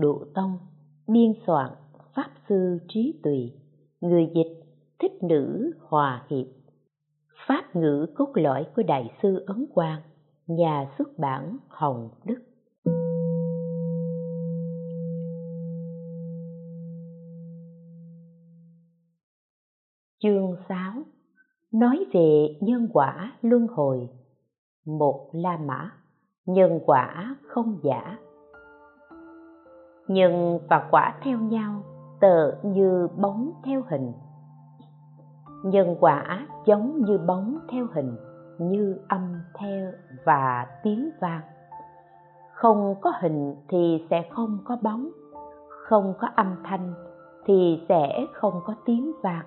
độ tông, biên soạn, pháp sư trí tùy người dịch, thích nữ, hòa hiệp. Pháp ngữ cốt lõi của đại sư ấn quang, nhà xuất bản hồng đức. Chương 6 nói về nhân quả luân hồi. Một la mã, nhân quả không giả nhân và quả theo nhau, tờ như bóng theo hình. Nhân quả giống như bóng theo hình, như âm theo và tiếng vang. Không có hình thì sẽ không có bóng, không có âm thanh thì sẽ không có tiếng vang.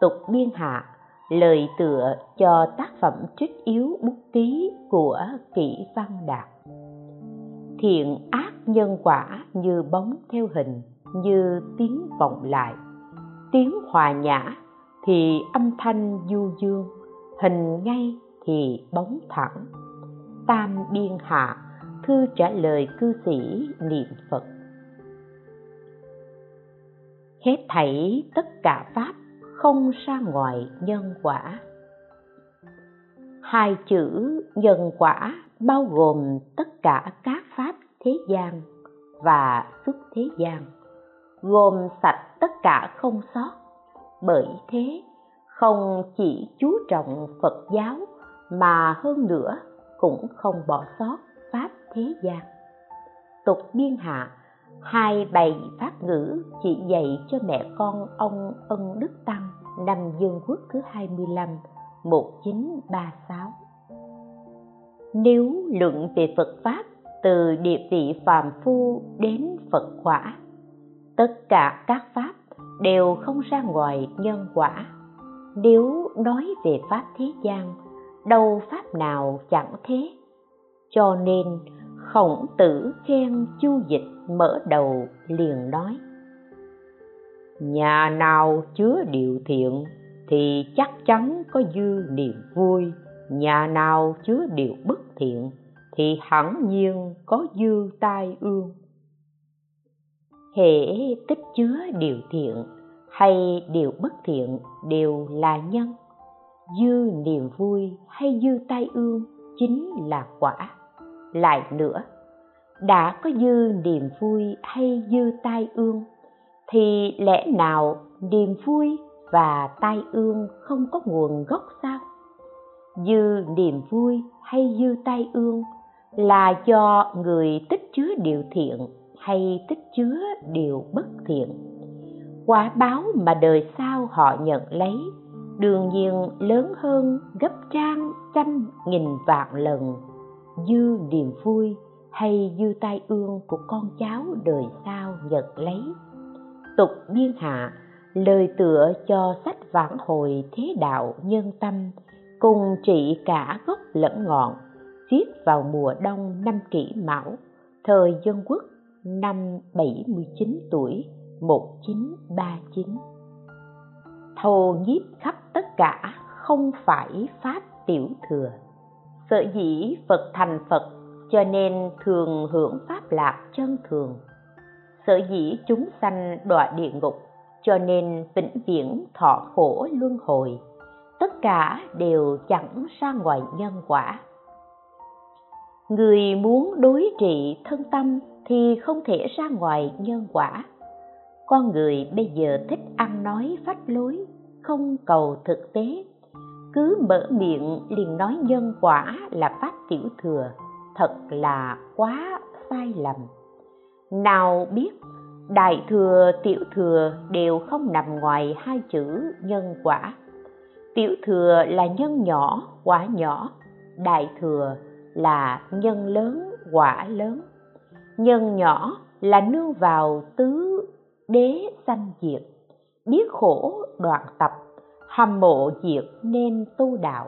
Tục biên hạ, lời tựa cho tác phẩm trích yếu bút ký của kỷ văn đạt thiện ác nhân quả như bóng theo hình, như tiếng vọng lại. Tiếng hòa nhã thì âm thanh du dương, hình ngay thì bóng thẳng. Tam biên hạ, thư trả lời cư sĩ niệm phật. Hết thảy tất cả pháp không ra ngoài nhân quả. Hai chữ nhân quả bao gồm tất cả các pháp thế gian và xuất thế gian, gồm sạch tất cả không sót. Bởi thế, không chỉ chú trọng phật giáo mà hơn nữa cũng không bỏ sót pháp thế gian. Tục biên hạ, hai bài pháp ngữ chỉ dạy cho mẹ con ông ân đức tăng năm dương quốc thứ 25 1936 nếu luận về Phật Pháp, từ địa vị phàm phu đến Phật quả, tất cả các pháp đều không ra ngoài nhân quả. Nếu nói về pháp thế gian, đâu pháp nào chẳng thế? Cho nên, khổng tử khen chu dịch mở đầu liền nói, nhà nào chứa điều thiện thì chắc chắn có dư niềm vui nhà nào chứa điều bất thiện, thì hẳn nhiên có dư tai ương. Hễ tích chứa điều thiện, hay điều bất thiện đều là nhân. Dư niềm vui hay dư tai ương chính là quả. Lại nữa, đã có dư niềm vui hay dư tai ương, thì lẽ nào niềm vui và tai ương không có nguồn gốc sao? Dư niềm vui hay dư tai ương là do người tích chứa điều thiện hay tích chứa điều bất thiện. Quả báo mà đời sau họ nhận lấy đương nhiên lớn hơn gấp trang trăm nghìn vạn lần. Dư niềm vui hay dư tai ương của con cháu đời sau nhận lấy. Tục biên hạ, lời tựa cho sách vãn hồi thế đạo nhân tâm cùng trị cả gốc lẫn ngọn, giết vào mùa đông năm kỷ mão, thời dân quốc năm 79 tuổi 1939 thâu nhiếp khắp tất cả không phải pháp tiểu thừa, sở dĩ phật thành phật cho nên thường hưởng pháp lạc chân thường. Sở dĩ chúng sanh đọa địa ngục cho nên vĩnh viễn thọ khổ luân hồi tất cả đều chẳng ra ngoài nhân quả. Người muốn đối trị thân tâm thì không thể ra ngoài nhân quả. Con người bây giờ thích ăn nói phách lối, không cầu thực tế. Cứ mở miệng liền nói nhân quả là pháp tiểu thừa, thật là quá sai lầm. Nào biết, đại thừa, tiểu thừa đều không nằm ngoài hai chữ nhân quả tiểu thừa là nhân nhỏ, quả nhỏ. Đại thừa là nhân lớn, quả lớn. Nhân nhỏ là nương vào tứ đế sanh diệt. Biết khổ đoạn tập, hâm mộ diệt nên tu đạo.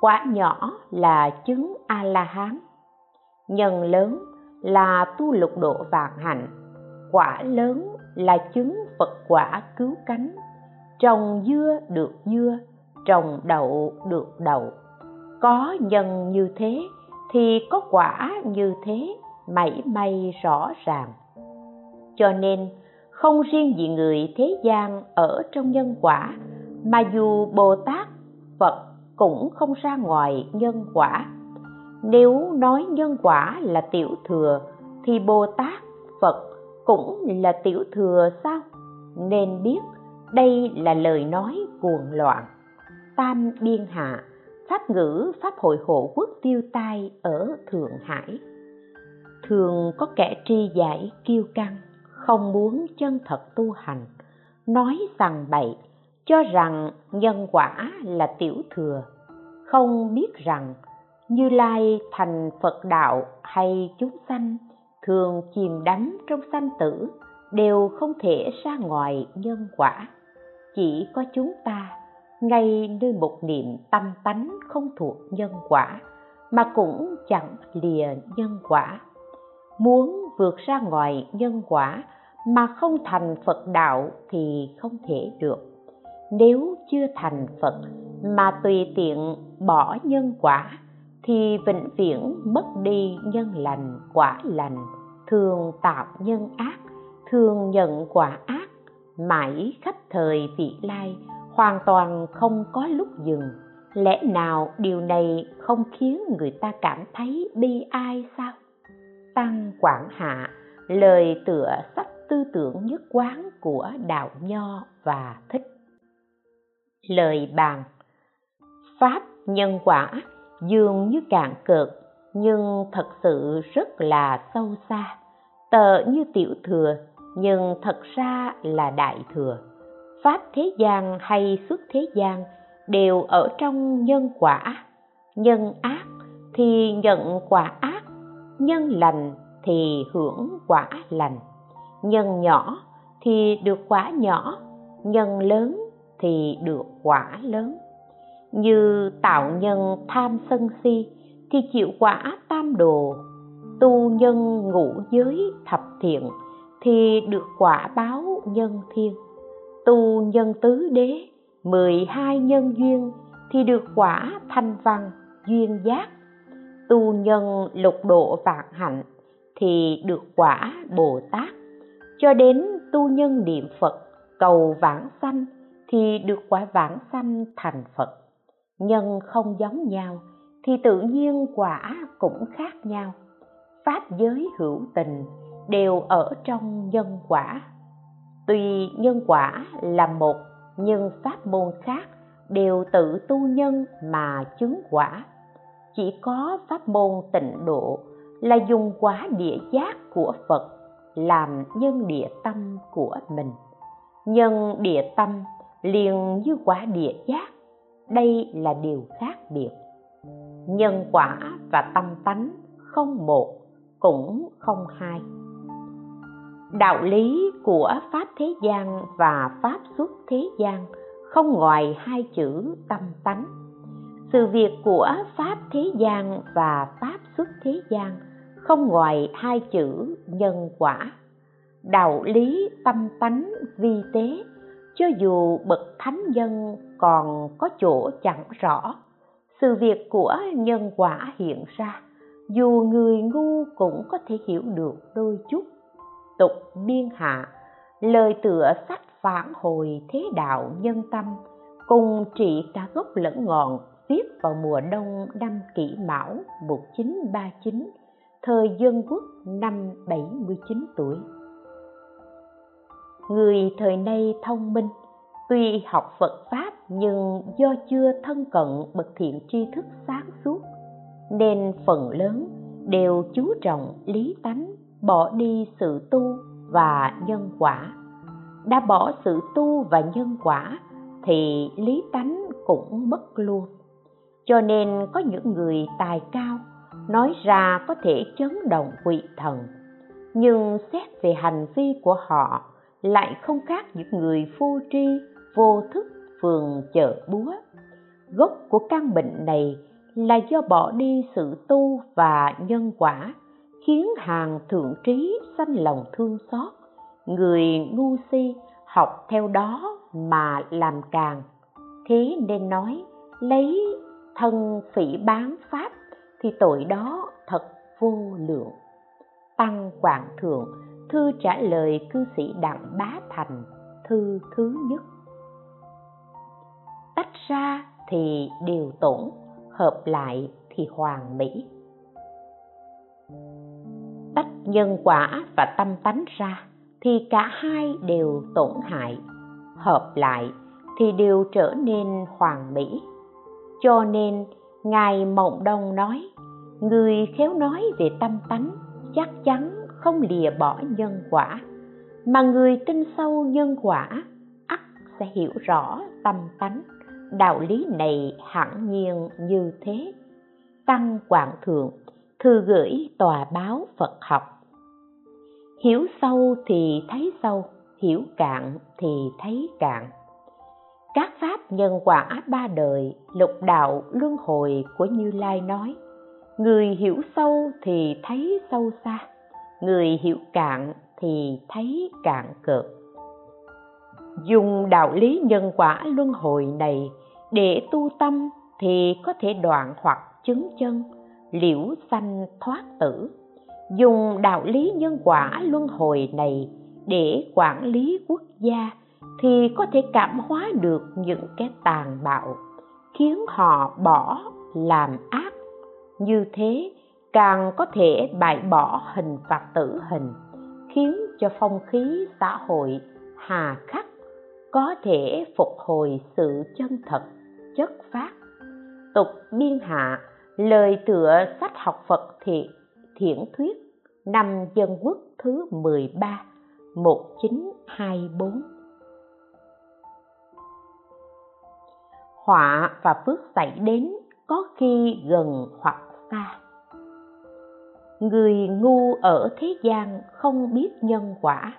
Quả nhỏ là chứng a la hán nhân lớn là tu lục độ vạn hạnh. Quả lớn là chứng phật quả cứu cánh. Trồng dưa được dưa trồng đậu được đậu. Có nhân như thế thì có quả như thế, mảy may rõ ràng. Cho nên, không riêng gì người thế gian ở trong nhân quả, mà dù bồ tát, phật cũng không ra ngoài nhân quả. Nếu nói nhân quả là tiểu thừa, thì bồ tát, phật cũng là tiểu thừa sao? Nên biết đây là lời nói cuồng loạn tam biên hạ, pháp ngữ, pháp hội hộ quốc tiêu tai ở thượng hải. Thường có kẻ tri giải kiêu căng, không muốn chân thật tu hành, nói rằng bậy, cho rằng nhân quả là tiểu thừa. Không biết rằng, như lai thành phật đạo hay chúng sanh, thường chìm đắm trong sanh tử, đều không thể ra ngoài nhân quả. Chỉ có chúng ta ngay nơi một niệm tâm tánh không thuộc nhân quả, mà cũng chẳng lìa nhân quả. Muốn vượt ra ngoài nhân quả mà không thành phật đạo thì không thể được. Nếu chưa thành phật mà tùy tiện bỏ nhân quả, thì vĩnh viễn mất đi nhân lành, quả lành. Thường tạo nhân ác, thường nhận quả ác, mãi khắp thời vị lai hoàn toàn không có lúc dừng. Lẽ nào điều này không khiến người ta cảm thấy bi ai sao? Tăng quảng hạ, lời tựa sách tư tưởng nhất quán của đạo nho và thích. Lời bàn, pháp nhân quả dường như cạn cợt, nhưng thật sự rất là sâu xa. Tờ như tiểu thừa, nhưng thật ra là đại thừa pháp thế gian hay xuất thế gian đều ở trong nhân quả. Nhân ác thì nhận quả ác, nhân lành thì hưởng quả lành. Nhân nhỏ thì được quả nhỏ, nhân lớn thì được quả lớn. Như tạo nhân tham sân si thì chịu quả tam đồ, tu nhân ngũ giới thập thiện thì được quả báo nhân thiên tu nhân tứ đế, mười hai nhân duyên thì được quả thanh văn duyên giác. Tu nhân lục độ vạn hạnh thì được quả bồ tát. Cho đến tu nhân niệm phật, cầu vãng sanh thì được quả vãng sanh thành phật. Nhân không giống nhau thì tự nhiên quả cũng khác nhau. Pháp giới hữu tình đều ở trong nhân quả tuy nhân quả là một, nhưng pháp môn khác đều tự tu nhân mà chứng quả. Chỉ có pháp môn tịnh độ là dùng quả địa giác của phật làm nhân địa tâm của mình. Nhân địa tâm liền như quả địa giác, đây là điều khác biệt. Nhân quả và tâm tánh không một cũng không hai đạo lý của pháp thế gian và pháp xuất thế gian không ngoài hai chữ tâm tánh. Sự việc của pháp thế gian và pháp xuất thế gian không ngoài hai chữ nhân quả. Đạo lý tâm tánh vi tế, cho dù bậc thánh nhân còn có chỗ chẳng rõ, sự việc của nhân quả hiện ra, dù người ngu cũng có thể hiểu được đôi chút tục biên hạ. Lời tựa sách phản hồi thế đạo nhân tâm, cùng trị cả gốc lẫn ngọn viết vào mùa đông năm kỷ mão 1939 thời dân quốc năm 79 tuổi. Người thời nay thông minh, tuy học Phật Pháp nhưng do chưa thân cận bậc thiện tri thức sáng suốt, nên phần lớn đều chú trọng lý tánh bỏ đi sự tu và nhân quả. Đã bỏ sự tu và nhân quả thì lý tánh cũng mất luôn. Cho nên có những người tài cao, nói ra có thể chấn động quỷ thần. Nhưng xét về hành vi của họ, lại không khác những người vô tri, vô thức, phường chợ búa. Gốc của căn bệnh này là do bỏ đi sự tu và nhân quả khiến hàng thượng trí sanh lòng thương xót. Người ngu si học theo đó mà làm càng. Thế nên nói, lấy thân phỉ bán pháp thì tội đó thật vô lượng. Tăng quảng thượng, thư trả lời cư sĩ đặng bá thành, thư thứ nhất. Tách ra thì đều tổn, hợp lại thì hoàn mỹ tách nhân quả và tâm tánh ra, thì cả hai đều tổn hại. Hợp lại, thì đều trở nên hoàn mỹ. Cho nên, ngài mộng đông nói, người khéo nói về tâm tánh chắc chắn không lìa bỏ nhân quả, mà người tin sâu nhân quả, ắt sẽ hiểu rõ tâm tánh. Đạo lý này hẳn nhiên như thế. Tăng quảng thượng thư gửi tòa báo phật học. Hiểu sâu thì thấy sâu, hiểu cạn thì thấy cạn. Các pháp nhân quả ba đời, lục đạo luân hồi của như lai nói, người hiểu sâu thì thấy sâu xa, người hiểu cạn thì thấy cạn cợt. Dùng đạo lý nhân quả luân hồi này để tu tâm thì có thể đoạn hoặc chứng chân liễu sanh thoát tử, dùng đạo lý nhân quả luân hồi này để quản lý quốc gia thì có thể cảm hóa được những cái tàn bạo, khiến họ bỏ làm ác. Như thế, càng có thể bãi bỏ hình phạt tử hình, khiến cho phong khí xã hội hà khắc, có thể phục hồi sự chân thật, chất phát tục biên hạ lời tựa sách học Phật thiện, thiển thuyết, năm dân quốc thứ 13 1924 Họa và phước xảy đến có khi gần hoặc xa. Người ngu ở thế gian không biết nhân quả.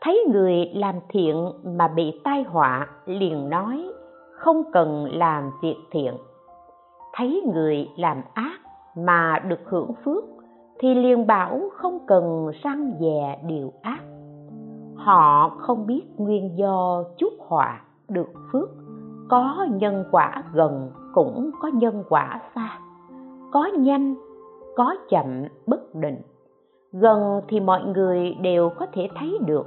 Thấy người làm thiện mà bị tai họa liền nói, không cần làm việc thiện thấy người làm ác mà được hưởng phước, thì liền bảo không cần răng dè điều ác. Họ không biết nguyên do chúc họa được phước, có nhân quả gần cũng có nhân quả xa. Có nhanh, có chậm, bất định. Gần thì mọi người đều có thể thấy được.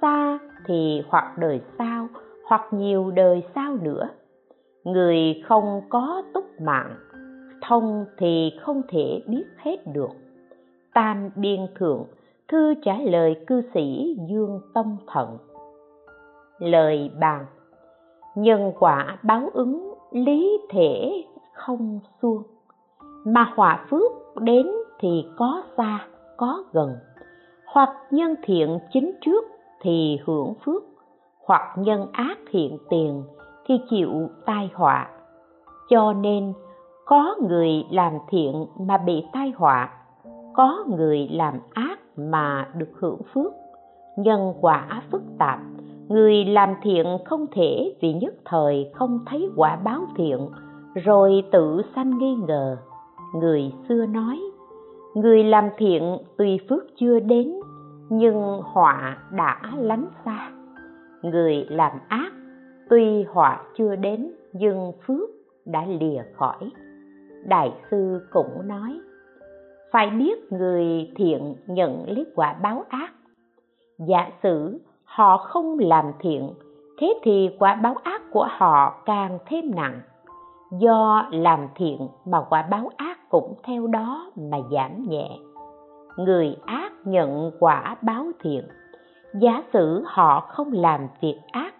Xa thì hoặc đời sau, hoặc nhiều đời sau nữa người không có túc mạng, thông thì không thể biết hết được. Tam biên thượng, thư trả lời cư sĩ dương tông thận lời bàn, nhân quả báo ứng, lý thể không xuông. Mà họa phước đến thì có xa, có gần. Hoặc nhân thiện chính trước thì hưởng phước. Hoặc nhân ác hiện tiền khi chịu tai họa. Cho nên, có người làm thiện mà bị tai họa, có người làm ác mà được hưởng phước. Nhân quả phức tạp, người làm thiện không thể vì nhất thời không thấy quả báo thiện, rồi tự sanh nghi ngờ. Người xưa nói, người làm thiện tuy phước chưa đến, nhưng họa đã lánh xa. Người làm ác tuy họa chưa đến, nhưng phước đã lìa khỏi. Đại sư cũng nói, phải biết người thiện nhận lấy quả báo ác. Giả sử họ không làm thiện, thế thì quả báo ác của họ càng thêm nặng. Do làm thiện mà quả báo ác cũng theo đó mà giảm nhẹ. Người ác nhận quả báo thiện. Giả sử họ không làm việc ác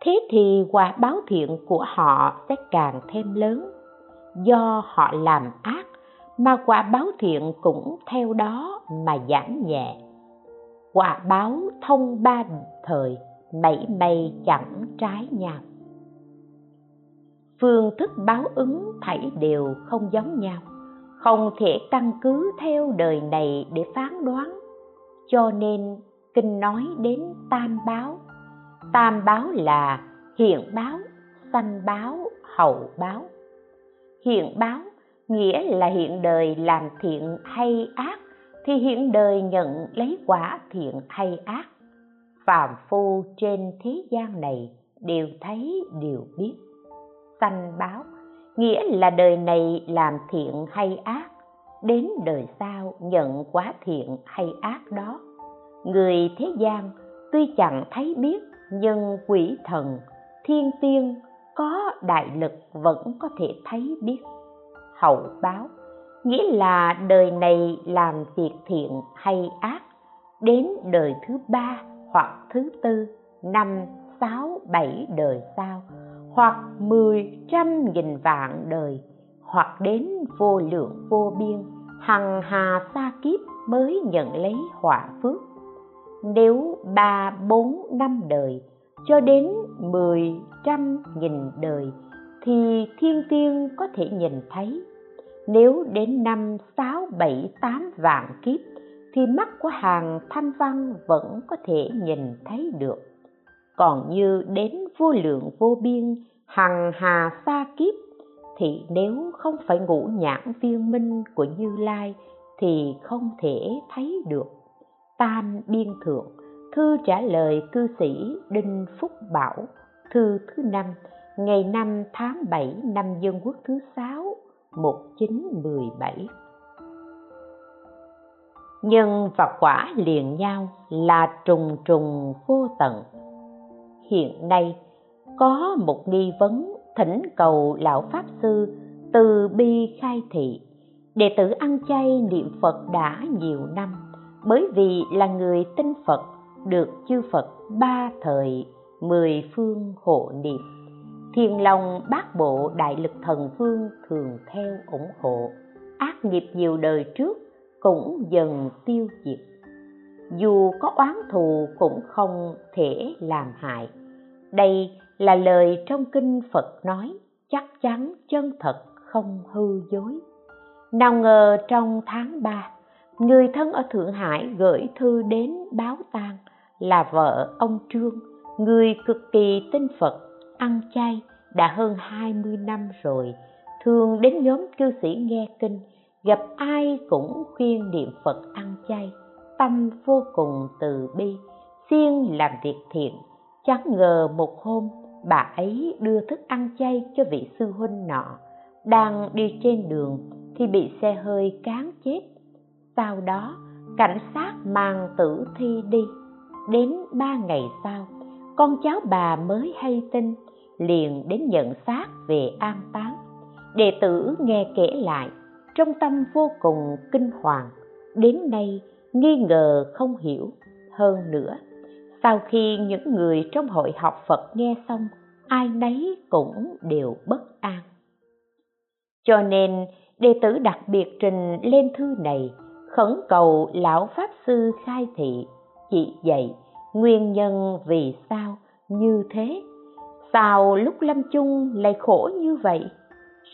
thế thì quả báo thiện của họ sẽ càng thêm lớn. Do họ làm ác, mà quả báo thiện cũng theo đó mà giảm nhẹ. Quả báo thông ba thời, mảy may chẳng trái nhau. Phương thức báo ứng thảy đều không giống nhau. Không thể căn cứ theo đời này để phán đoán. Cho nên, kinh nói đến tam báo tam báo là hiện báo, sanh báo, hậu báo. Hiện báo nghĩa là hiện đời làm thiện hay ác, thì hiện đời nhận lấy quả thiện hay ác. Phàm phu trên thế gian này đều thấy, đều biết. Sanh báo nghĩa là đời này làm thiện hay ác, đến đời sau nhận quả thiện hay ác đó. Người thế gian tuy chẳng thấy biết nhưng quỷ thần, thiên tiên, có đại lực vẫn có thể thấy biết. Hậu báo, nghĩa là đời này làm việc thiện hay ác, đến đời thứ ba hoặc thứ tư, năm, sáu, bảy đời sau, hoặc mười, trăm nghìn vạn đời, hoặc đến vô lượng vô biên, hằng hà xa kiếp mới nhận lấy họa phước nếu ba bốn năm đời, cho đến mười trăm nghìn đời, thì thiên tiên có thể nhìn thấy. Nếu đến năm sáu bảy tám vạn kiếp, thì mắt của hàng thanh văn vẫn có thể nhìn thấy được. Còn như đến vô lượng vô biên, hằng hà xa kiếp, thì nếu không phải ngũ nhãn viên minh của như lai, thì không thể thấy được tam biên thượng, thư trả lời cư sĩ đinh phúc bảo, thư thứ năm, ngày 5 tháng 7 năm dân quốc thứ sáu 1917 nhân và quả liền nhau là trùng trùng vô tận. Hiện nay, có một nghi vấn thỉnh cầu lão pháp sư từ bi khai thị, đệ tử ăn chay niệm phật đã nhiều năm bởi vì là người tin phật, được chư phật ba thời, mười phương hộ niệm. Thiền lòng bát bộ đại lực thần vương thường theo ủng hộ. Ác nghiệp nhiều đời trước cũng dần tiêu diệt. Dù có oán thù cũng không thể làm hại. Đây là lời trong kinh phật nói, chắc chắn chân thật không hư dối. Nào ngờ trong tháng ba người thân ở thượng hải gửi thư đến báo tang là vợ ông trương, người cực kỳ tin phật, ăn chay đã hơn 20 năm rồi. Thường đến nhóm cư sĩ nghe kinh, gặp ai cũng khuyên niệm phật ăn chay. Tâm vô cùng từ bi, siêng làm việc thiện. Chẳng ngờ một hôm, bà ấy đưa thức ăn chay cho vị sư huynh nọ. Đang đi trên đường thì bị xe hơi cán chết sau đó, cảnh sát mang tử thi đi. Đến ba ngày sau, con cháu bà mới hay tin, liền đến nhận xác về an táng. Đệ tử nghe kể lại, trong tâm vô cùng kinh hoàng. Đến nay, nghi ngờ không hiểu. Hơn nữa, sau khi những người trong hội học phật nghe xong, ai nấy cũng đều bất an. Cho nên, đệ tử đặc biệt trình lên thư này khẩn cầu lão pháp sư khai thị, chỉ dạy nguyên nhân vì sao như thế. Sao lúc lâm chung lại khổ như vậy?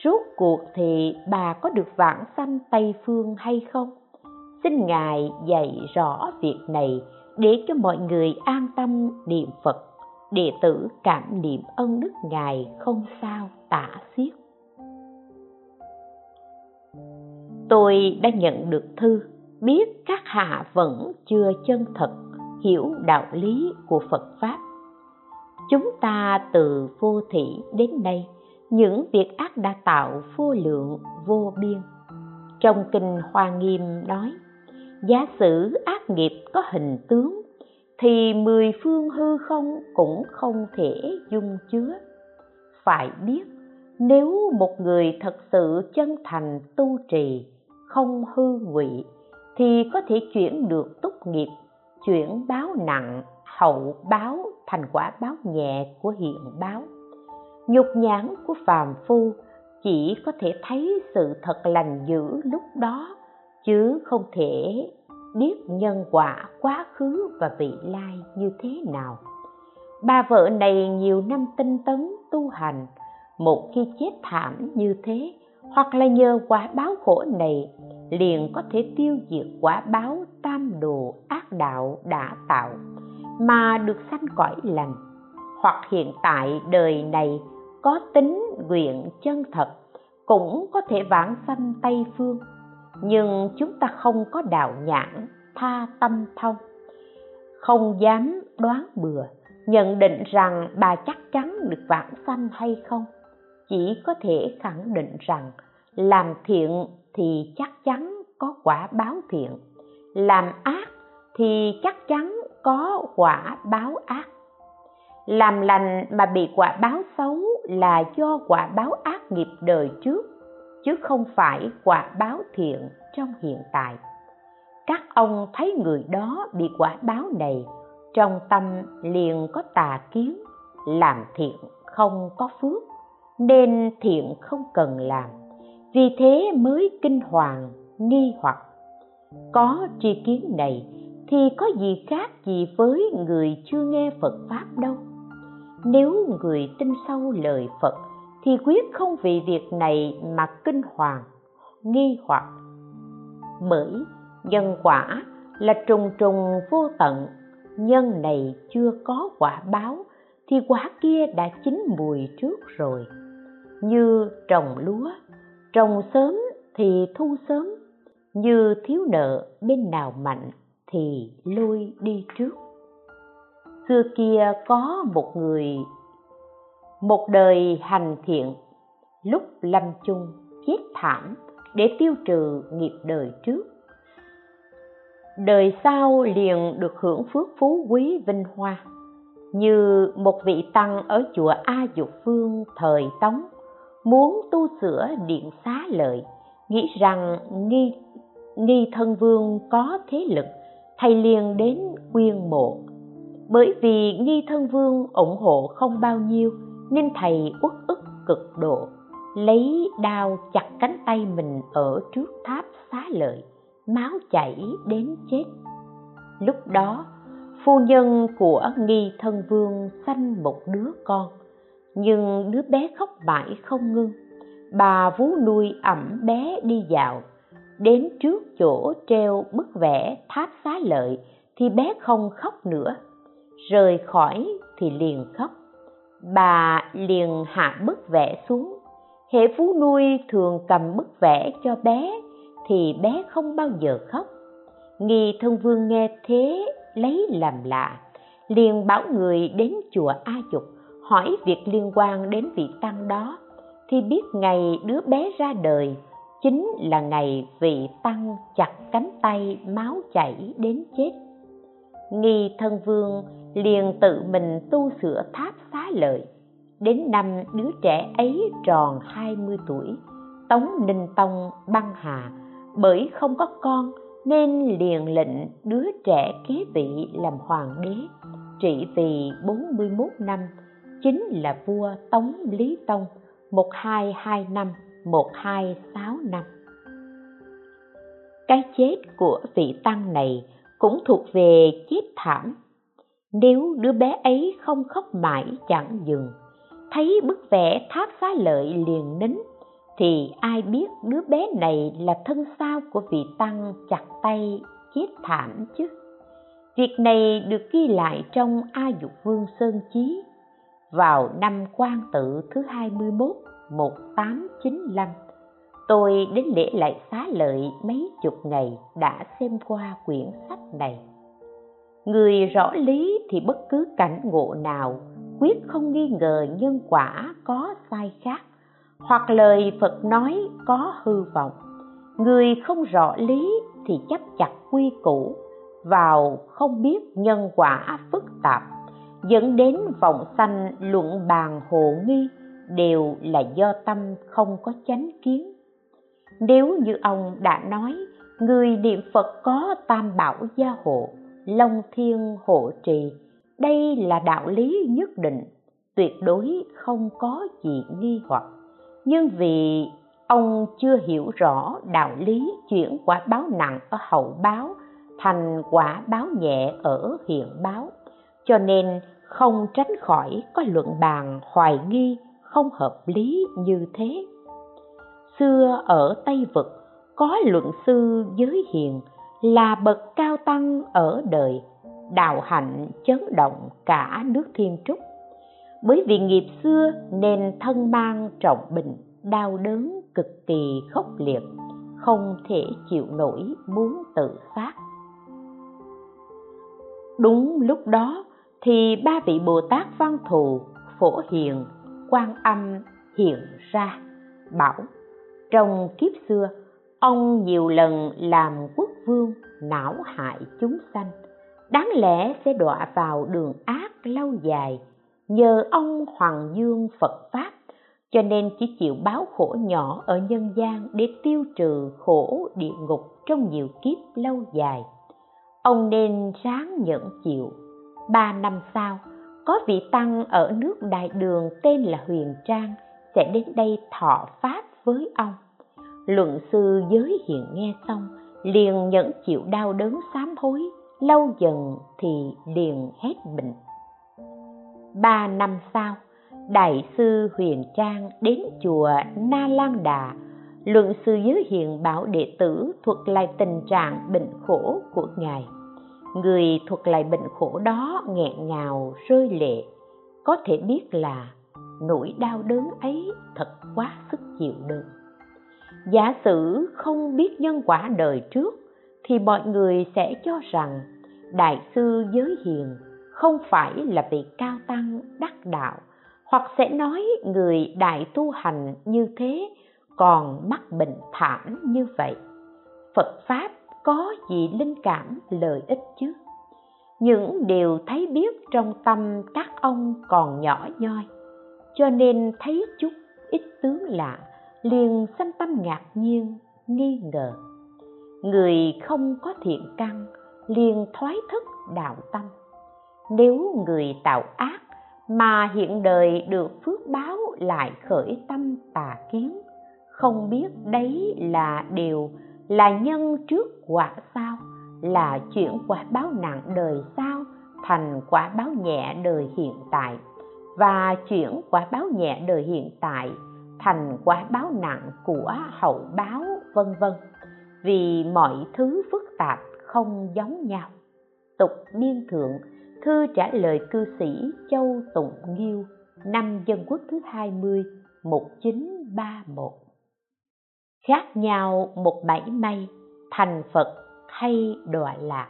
Suốt cuộc thì bà có được vãng sanh tây phương hay không? Xin ngài dạy rõ việc này để cho mọi người an tâm niệm phật, đệ tử cảm niệm ân đức ngài không sao tả xiết. Tôi đã nhận được thư, biết các hạ vẫn chưa chân thật, hiểu đạo lý của phật pháp. Chúng ta từ vô thị đến nay, những việc ác đã tạo vô lượng, vô biên. Trong kinh hoa nghiêm nói, giả sử ác nghiệp có hình tướng, thì mười phương hư không cũng không thể dung chứa. Phải biết, nếu một người thật sự chân thành tu trì không hư ngụy thì có thể chuyển được túc nghiệp, chuyển báo nặng, hậu báo thành quả báo nhẹ của hiện báo. Nhục nhãn của phàm phu chỉ có thể thấy sự thật lành dữ lúc đó, chứ không thể biết nhân quả quá khứ và vị lai như thế nào. Bà vợ này nhiều năm tinh tấn tu hành, một khi chết thảm như thế hoặc là nhờ quả báo khổ này, liền có thể tiêu diệt quả báo tam đồ ác đạo đã tạo mà được sanh cõi lành. Hoặc hiện tại đời này có tính nguyện chân thật cũng có thể vãng sanh tây phương, nhưng chúng ta không có đạo nhãn tha tâm thông. Không dám đoán bừa, nhận định rằng bà chắc chắn được vãng sanh hay không chỉ có thể khẳng định rằng làm thiện thì chắc chắn có quả báo thiện, làm ác thì chắc chắn có quả báo ác. Làm lành mà bị quả báo xấu là do quả báo ác nghiệp đời trước, chứ không phải quả báo thiện trong hiện tại. Các ông thấy người đó bị quả báo này, trong tâm liền có tà kiến, làm thiện không có phước nên thiện không cần làm, vì thế mới kinh hoàng, nghi hoặc. Có tri kiến này thì có gì khác gì với người chưa nghe phật pháp đâu. Nếu người tin sâu lời phật thì quyết không vì việc này mà kinh hoàng, nghi hoặc. Bởi nhân quả là trùng trùng vô tận, nhân này chưa có quả báo thì quả kia đã chín mùi trước rồi như trồng lúa. Trồng sớm thì thu sớm, như thiếu nợ bên nào mạnh thì lôi đi trước. Xưa kia có một người, một đời hành thiện, lúc lâm chung chết thảm để tiêu trừ nghiệp đời trước. Đời sau liền được hưởng phước phú quý vinh hoa, như một vị tăng ở chùa A Dục Phương thời Tống muốn tu sửa điện xá lợi, nghĩ rằng nghi nghi thân vương có thế lực, thầy liền đến quyên mộ. Bởi vì nghi thân vương ủng hộ không bao nhiêu, nên thầy uất ức cực độ, lấy đao chặt cánh tay mình ở trước tháp xá lợi, máu chảy đến chết. Lúc đó, phu nhân của nghi thân vương sanh một đứa con nhưng đứa bé khóc mãi không ngưng. Bà vú nuôi ẩm bé đi dạo. Đến trước chỗ treo bức vẽ tháp xá lợi thì bé không khóc nữa. Rời khỏi thì liền khóc. Bà liền hạ bức vẽ xuống. Hệ phú nuôi thường cầm bức vẽ cho bé thì bé không bao giờ khóc. Nghi thân vương nghe thế lấy làm lạ, liền bảo người đến chùa a dục hỏi việc liên quan đến vị tăng đó, thì biết ngày đứa bé ra đời, chính là ngày vị tăng chặt cánh tay máu chảy đến chết. Nghi thân vương liền tự mình tu sửa tháp xá lợi. Đến năm đứa trẻ ấy tròn 20 tuổi, tống ninh tông băng hà, bởi không có con nên liền lệnh đứa trẻ kế vị làm hoàng đế, trị vì 41 năm chính là vua Tống Lý Tông 1225 1265 cái chết của vị tăng này cũng thuộc về chết thảm. Nếu đứa bé ấy không khóc mãi chẳng dừng, thấy bức vẽ tháp xá lợi liền nín, thì ai biết đứa bé này là thân sao của vị tăng chặt tay chết thảm chứ? Việc này được ghi lại trong A Dục Vương Sơn Chí vào năm quan tự thứ 21 1895 tôi đến lễ lại xá lợi mấy chục ngày đã xem qua quyển sách này. Người rõ lý thì bất cứ cảnh ngộ nào, quyết không nghi ngờ nhân quả có sai khác, hoặc lời phật nói có hư vọng. Người không rõ lý thì chấp chặt quy củ, vào không biết nhân quả phức tạp dẫn đến vọng sanh luận bàn hộ nghi đều là do tâm không có chánh kiến. Nếu như ông đã nói, người niệm phật có tam bảo gia hộ, long thiên hộ trì, đây là đạo lý nhất định, tuyệt đối không có gì nghi hoặc. Nhưng vì ông chưa hiểu rõ đạo lý chuyển quả báo nặng ở hậu báo, thành quả báo nhẹ ở hiện báo cho nên không tránh khỏi có luận bàn, hoài nghi, không hợp lý như thế. Xưa ở tây vực, có luận sư giới hiền, là bậc cao tăng ở đời, đạo hạnh chấn động cả nước thiên trúc. Bởi vì nghiệp xưa nên thân mang trọng bệnh, đau đớn cực kỳ khốc liệt, không thể chịu nổi muốn tự sát đúng lúc đó thì ba vị bồ tát văn thù, phổ hiền, quan âm hiện ra, bảo, trong kiếp xưa, ông nhiều lần làm quốc vương não hại chúng sanh. Đáng lẽ sẽ đọa vào đường ác lâu dài. Nhờ ông hoàng dương phật pháp, cho nên chỉ chịu báo khổ nhỏ ở nhân gian để tiêu trừ khổ địa ngục trong nhiều kiếp lâu dài. Ông nên ráng nhẫn chịu ba năm sau, có vị tăng ở nước đại đường tên là huyền trang sẽ đến đây thọ pháp với ông. Luận sư giới hiện nghe xong, liền nhẫn chịu đau đớn sám hối, lâu dần thì liền hết bệnh. Ba năm sau, đại sư huyền trang đến chùa na lan đà. Luận sư giới hiện bảo đệ tử thuật lại tình trạng bệnh khổ của ngài người thuật lại bệnh khổ đó nghẹn ngào, rơi lệ. Có thể biết là nỗi đau đớn ấy thật quá sức chịu đựng. Giả sử không biết nhân quả đời trước, thì mọi người sẽ cho rằng đại sư giới hiền không phải là vị cao tăng đắc đạo, hoặc sẽ nói người đại tu hành như thế còn mắc bệnh thảm như vậy. Phật pháp có gì linh cảm, lợi ích chứ? Những điều thấy biết trong tâm các ông còn nhỏ nhoi, cho nên thấy chút ít tướng lạ, liền sanh tâm ngạc nhiên, nghi ngờ. Người không có thiện căn, liền thoái thức đạo tâm. Nếu người tạo ác, mà hiện đời được phước báo lại khởi tâm tà kiến, không biết đấy là điều là nhân trước quả sao là chuyển quả báo nặng đời sau thành quả báo nhẹ đời hiện tại. Và chuyển quả báo nhẹ đời hiện tại thành quả báo nặng của hậu báo, vân vân. Vì mọi thứ phức tạp không giống nhau. Tục niên thượng, thư trả lời cư sĩ châu tụng nghiêu, năm dân quốc thứ 20 1931 khác nhau một bảy may thành phật hay đọa lạc.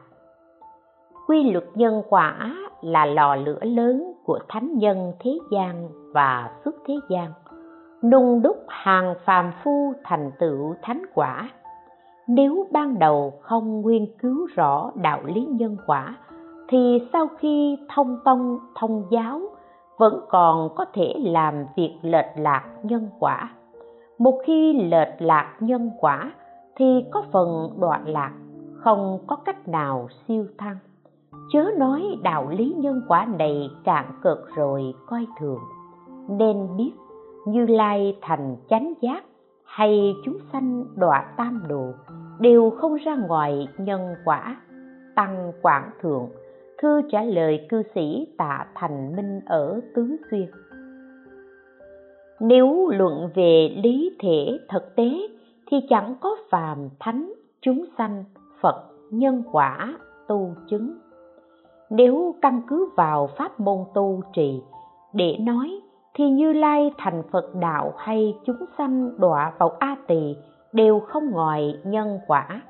Quy luật nhân quả là lò lửa lớn của thánh nhân thế gian và xuất thế gian, nung đúc hàng phàm phu thành tựu thánh quả. Nếu ban đầu không nghiên cứu rõ đạo lý nhân quả, thì sau khi thông tông, thông giáo, vẫn còn có thể làm việc lệch lạc nhân quả một khi lệch lạc nhân quả, thì có phần đoạn lạc, không có cách nào siêu thăng. Chớ nói đạo lý nhân quả này cạn cực rồi coi thường. Nên biết, như lai thành chánh giác hay chúng sanh đọa tam đồ đều không ra ngoài nhân quả, tăng quảng thượng thư trả lời cư sĩ tạ thành minh ở tứ xuyên nếu luận về lý thể thực tế, thì chẳng có phàm thánh, chúng sanh, phật, nhân quả, tu chứng. Nếu căn cứ vào pháp môn tu trì để nói, thì như lai thành phật đạo hay chúng sanh đọa vào a tỳ đều không ngoài nhân quả.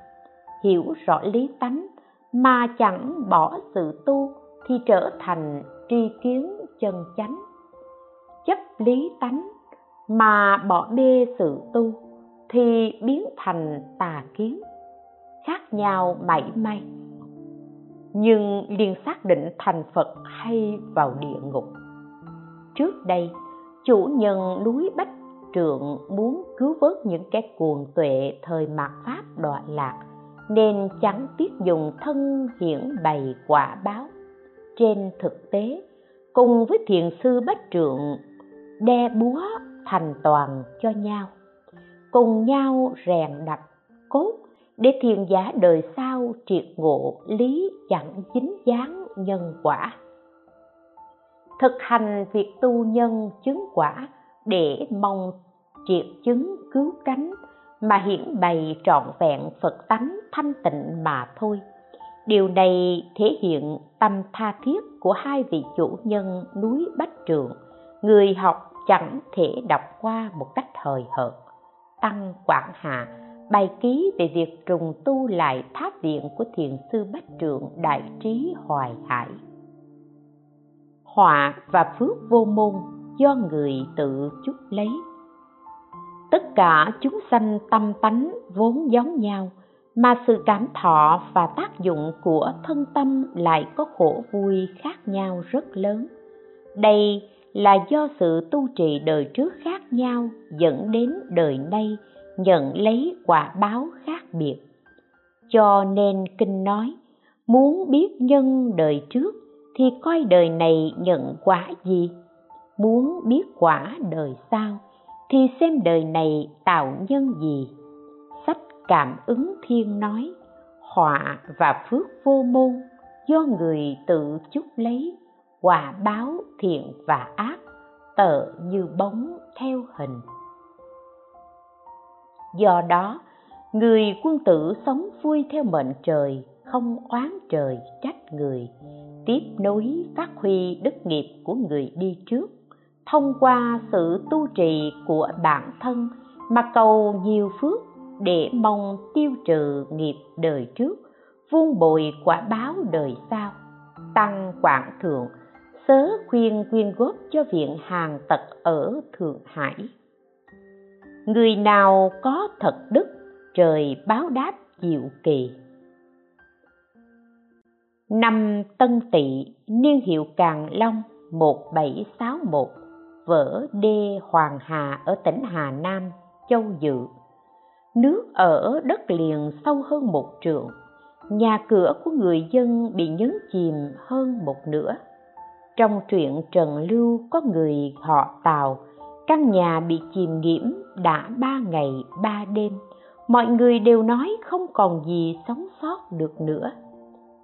Hiểu rõ lý tánh mà chẳng bỏ sự tu thì trở thành tri kiến chân chánh. Chấp lý tánh mà bỏ bê sự tu thì biến thành tà kiến, khác nhau mảy may. Nhưng liền xác định thành phật hay vào địa ngục. Trước đây, chủ nhân núi bách trượng muốn cứu vớt những kẻ cuồng tuệ thời mạt pháp đọa lạc, nên chẳng tiếc dùng thân hiển bày quả báo. Trên thực tế, cùng với thiền sư bách trượng, đe búa thành toàn cho nhau. Cùng nhau rèn đập, cốt để thiền giả đời sau triệt ngộ lý chẳng chính dáng nhân quả. Thực hành việc tu nhân chứng quả để mong triệt chứng cứu cánh mà hiển bày trọn vẹn phật tánh thanh tịnh mà thôi. Điều này thể hiện tâm tha thiết của hai vị chủ nhân núi bách trượng người học chẳng thể đọc qua một cách hời hợt. Tăng quảng hà bài ký về việc trùng tu lại tháp viện của thiền sư bách trượng đại trí hoài hải. Họa và phước vô môn do người tự chút lấy. Tất cả chúng sanh tâm tánh vốn giống nhau, mà sự cảm thọ và tác dụng của thân tâm lại có khổ vui khác nhau rất lớn. Đây là do sự tu trì đời trước khác nhau dẫn đến đời nay, nhận lấy quả báo khác biệt. Cho nên kinh nói, muốn biết nhân đời trước thì coi đời này nhận quả gì? Muốn biết quả đời sau thì xem đời này tạo nhân gì? Sách cảm ứng thiên nói, họa và phước vô môn do người tự chúc lấy quả báo thiện và ác, tợ như bóng theo hình. Do đó, người quân tử sống vui theo mệnh trời, không oán trời trách người, tiếp nối phát huy đức nghiệp của người đi trước. Thông qua sự tu trì của bản thân mà cầu nhiều phước để mong tiêu trừ nghiệp đời trước, vuông bồi quả báo đời sau, tăng quảng thượng tớ khuyên quyên góp cho viện hàng tật ở thượng hải người nào có thật đức trời báo đáp diệu kỳ năm tân tỵ niên hiệu càng long 1761 vỡ đê Hoàng Hà ở tỉnh Hà Nam, Châu Dự. Nước ở đất liền sâu hơn một trượng, nhà cửa của người dân bị nhấn chìm hơn một nửa. Trong truyện Trần Lưu có người họ Tào, căn nhà bị chìm nghiễm đã ba ngày ba đêm. Mọi người đều nói không còn gì sống sót được nữa.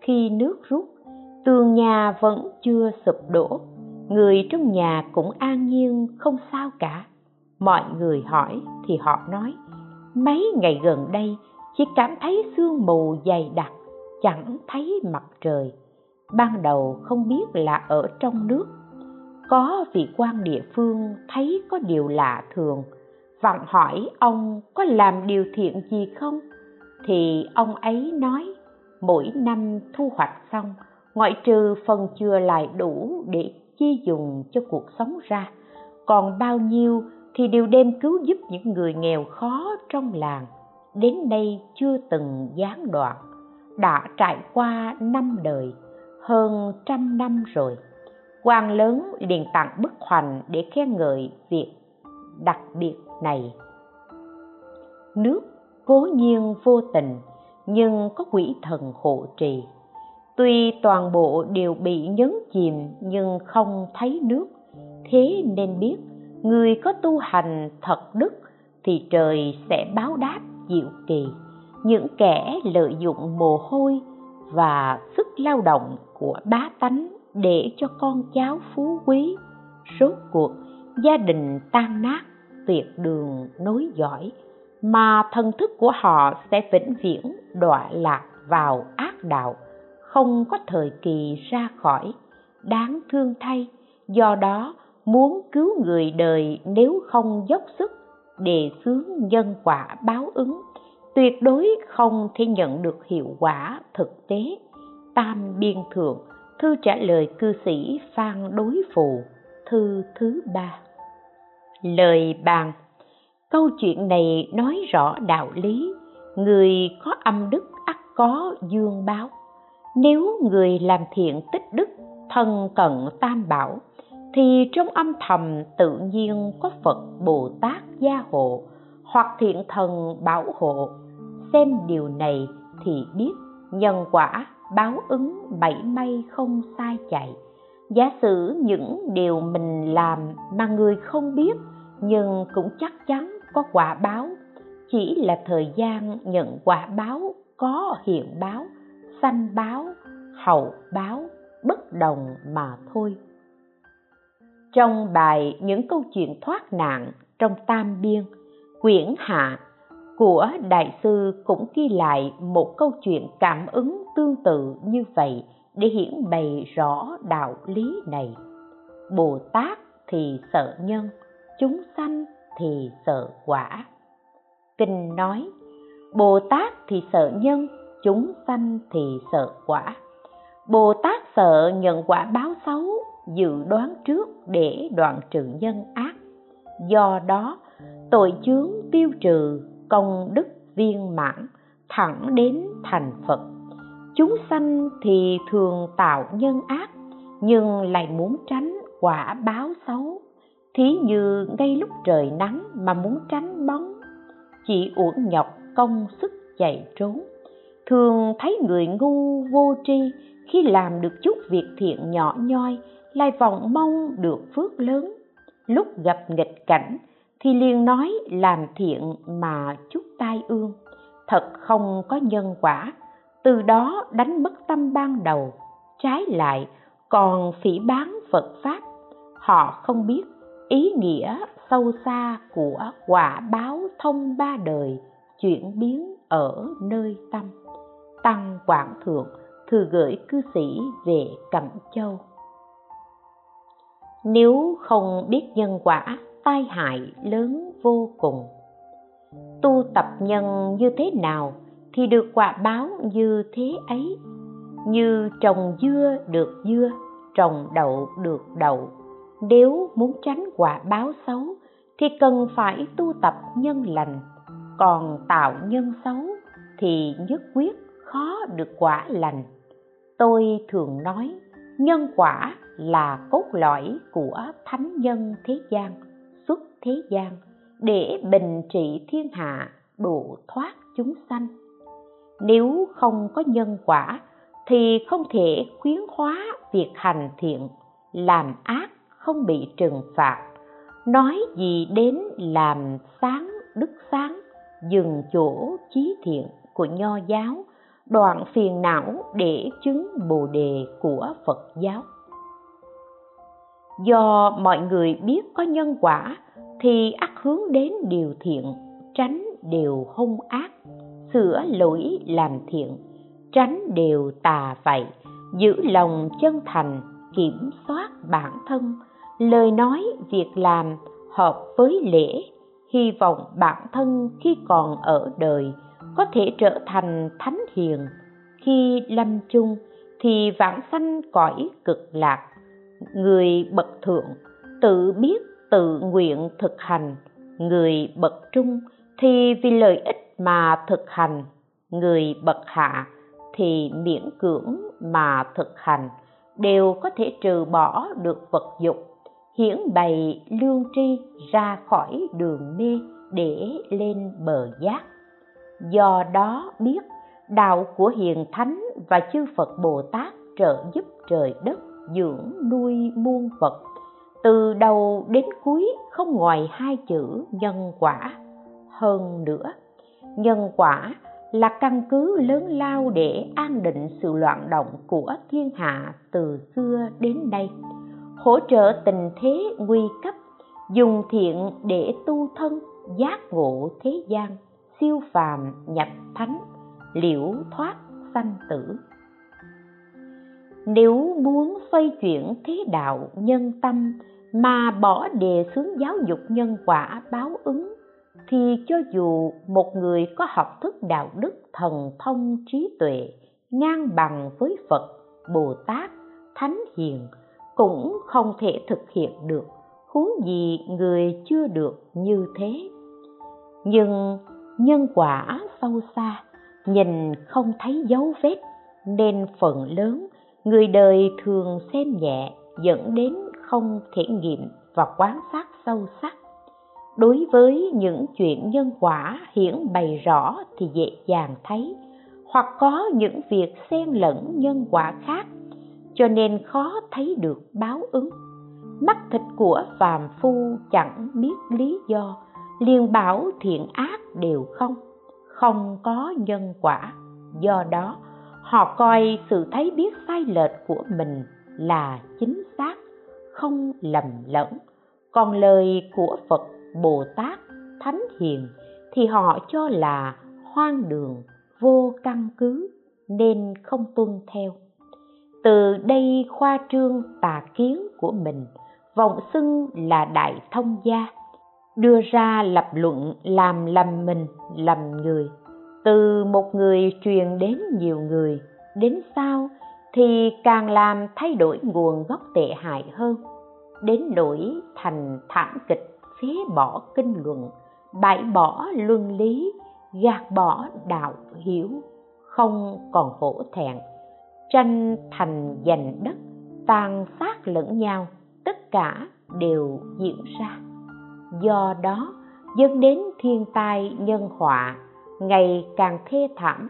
Khi nước rút, tường nhà vẫn chưa sụp đổ, người trong nhà cũng an nhiên không sao cả mọi người hỏi thì họ nói mấy ngày gần đây chỉ cảm thấy sương mù dày đặc chẳng thấy mặt trời ban đầu không biết là ở trong nước. Có vị quan địa phương thấy có điều lạ thường, vặn hỏi ông có làm điều thiện gì không? Thì ông ấy nói, mỗi năm thu hoạch xong, ngoại trừ phần chừa lại đủ để chi dùng cho cuộc sống ra, còn bao nhiêu thì đều đem cứu giúp những người nghèo khó trong làng. Đến đây chưa từng gián đoạn, đã trải qua năm đời hơn trăm năm rồi. Quan lớn liền tặng bức hoành để khen ngợi việc đặc biệt này. Nước cố nhiên vô tình, nhưng có quỷ thần hộ trì. Tuy toàn bộ đều bị nhấn chìm nhưng không thấy nước. Thế nên biết người có tu hành thật đức thì trời sẽ báo đáp diệu kỳ. Những kẻ lợi dụng mồ hôi và sức lao động của bá tánh để cho con cháu phú quý. Rốt cuộc, gia đình tan nát, tuyệt đường nối dõi, mà thần thức của họ sẽ vĩnh viễn đọa lạc vào ác đạo, không có thời kỳ ra khỏi. Đáng thương thay, do đó muốn cứu người đời nếu không dốc sức đề xướng nhân quả báo ứng tuyệt đối không thể nhận được hiệu quả thực tế. Tam biên thượng, thư trả lời cư sĩ phan đối phù, thư thứ ba. Lời bàn, câu chuyện này nói rõ đạo lý. Người có âm đức ắt có dương báo. Nếu người làm thiện tích đức, thân cận tam bảo, thì trong âm thầm tự nhiên có phật, bồ tát gia hộ, hoặc thiện thần bảo hộ xem điều này thì biết nhân quả báo ứng bảy may không sai chạy. Giả sử những điều mình làm mà người không biết, nhưng cũng chắc chắn có quả báo. Chỉ là thời gian nhận quả báo có hiện báo, sanh báo, hậu báo, bất đồng mà thôi. Trong bài những câu chuyện thoát nạn trong tam biên, quyển hạ của đại sư cũng ghi lại một câu chuyện cảm ứng tương tự như vậy để hiển bày rõ đạo lý này. Bồ tát thì sợ nhân, chúng sanh thì sợ quả. Kinh nói, bồ tát thì sợ nhân, chúng sanh thì sợ quả. Bồ tát sợ nhận quả báo xấu, dự đoán trước để đoạn trừ nhân ác. Do đó, tội chướng tiêu trừ công đức viên mãn, thẳng đến thành phật. Chúng sanh thì thường tạo nhân ác, nhưng lại muốn tránh quả báo xấu. Thí như ngay lúc trời nắng mà muốn tránh bóng. Chỉ uổng nhọc công sức chạy trốn. Thường thấy người ngu vô tri, khi làm được chút việc thiện nhỏ nhoi, lại vọng mong được phước lớn. Lúc gặp nghịch cảnh thì liền nói, làm thiện mà chút tai ương, thật không có nhân quả. Từ đó đánh mất tâm ban đầu, trái lại còn phỉ bán phật pháp. Họ không biết ý nghĩa sâu xa của quả báo thông ba đời chuyển biến ở nơi tâm. Tăng quảng thượng thư gửi cư sĩ về cẩm châu. Nếu không biết nhân quả tai hại lớn vô cùng. Tu tập nhân như thế nào thì được quả báo như thế ấy. Như trồng dưa được dưa, trồng đậu được đậu. Nếu muốn tránh quả báo xấu thì cần phải tu tập nhân lành. Còn tạo nhân xấu thì nhất quyết khó được quả lành. Tôi thường nói, nhân quả là cốt lõi của thánh nhân thế gian thế gian, để bình trị thiên hạ độ thoát chúng sanh. Nếu không có nhân quả, thì không thể khuyến hóa việc hành thiện, làm ác không bị trừng phạt. Nói gì đến làm sáng đức sáng, dừng chỗ trí thiện của nho giáo, đoạn phiền não để chứng bồ đề của phật giáo. Do mọi người biết có nhân quả thì ắt hướng đến điều thiện, tránh điều hung ác, sửa lỗi làm thiện, tránh điều tà vậy, giữ lòng chân thành, kiểm soát bản thân. Lời nói việc làm hợp với lễ, hy vọng bản thân khi còn ở đời có thể trở thành thánh hiền. Khi lâm chung thì vãng sanh cõi cực lạc, người bậc thượng tự biết tự nguyện thực hành. Người bậc trung thì vì lợi ích mà thực hành. Người bậc hạ thì miễn cưỡng mà thực hành. Đều có thể trừ bỏ được vật dục hiển bày lương tri ra khỏi đường mê để lên bờ giác. Do đó biết đạo của hiền thánh và chư phật bồ tát trợ giúp trời đất dưỡng nuôi muôn vật từ đầu đến cuối không ngoài hai chữ nhân quả, hơn nữa. Nhân quả là căn cứ lớn lao để an định sự loạn động của thiên hạ từ xưa đến nay. Hỗ trợ tình thế nguy cấp, dùng thiện để tu thân, giác ngộ thế gian, siêu phàm nhập thánh, liễu thoát sanh tử. Nếu muốn xoay chuyển thế đạo nhân tâm mà bỏ đề xướng giáo dục nhân quả báo ứng, thì cho dù một người có học thức đạo đức thần thông trí tuệ, ngang bằng với phật, bồ tát, thánh hiền, cũng không thể thực hiện được, huống gì người chưa được như thế. Nhưng nhân quả sâu xa, nhìn không thấy dấu vết, nên phần lớn người đời thường xem nhẹ dẫn đến không thể nghiệm và quan sát sâu sắc. Đối với những chuyện nhân quả hiển bày rõ thì dễ dàng thấy, hoặc có những việc xen lẫn nhân quả khác, cho nên khó thấy được báo ứng. Mắt thịt của phàm phu chẳng biết lý do, liền bảo thiện ác đều không không có nhân quả. Do đó, họ coi sự thấy biết sai lệch của mình là chính xác không lầm lẫn. Còn lời của phật bồ tát thánh hiền thì họ cho là hoang đường, vô căn cứ, nên không tuân theo. Từ đây khoa trương tà kiến của mình, vọng xưng là đại thông gia, đưa ra lập luận làm lầm mình, lầm người. Từ một người truyền đến nhiều người, đến sau thì càng làm thay đổi nguồn gốc tệ hại hơn, đến nỗi thành thảm kịch phế bỏ kinh luận, bãi bỏ luân lý, gạt bỏ đạo hiểu không còn hổ thẹn, tranh thành giành đất, tàn sát lẫn nhau, tất cả đều diễn ra. Do đó dẫn đến thiên tai nhân họa ngày càng thê thảm,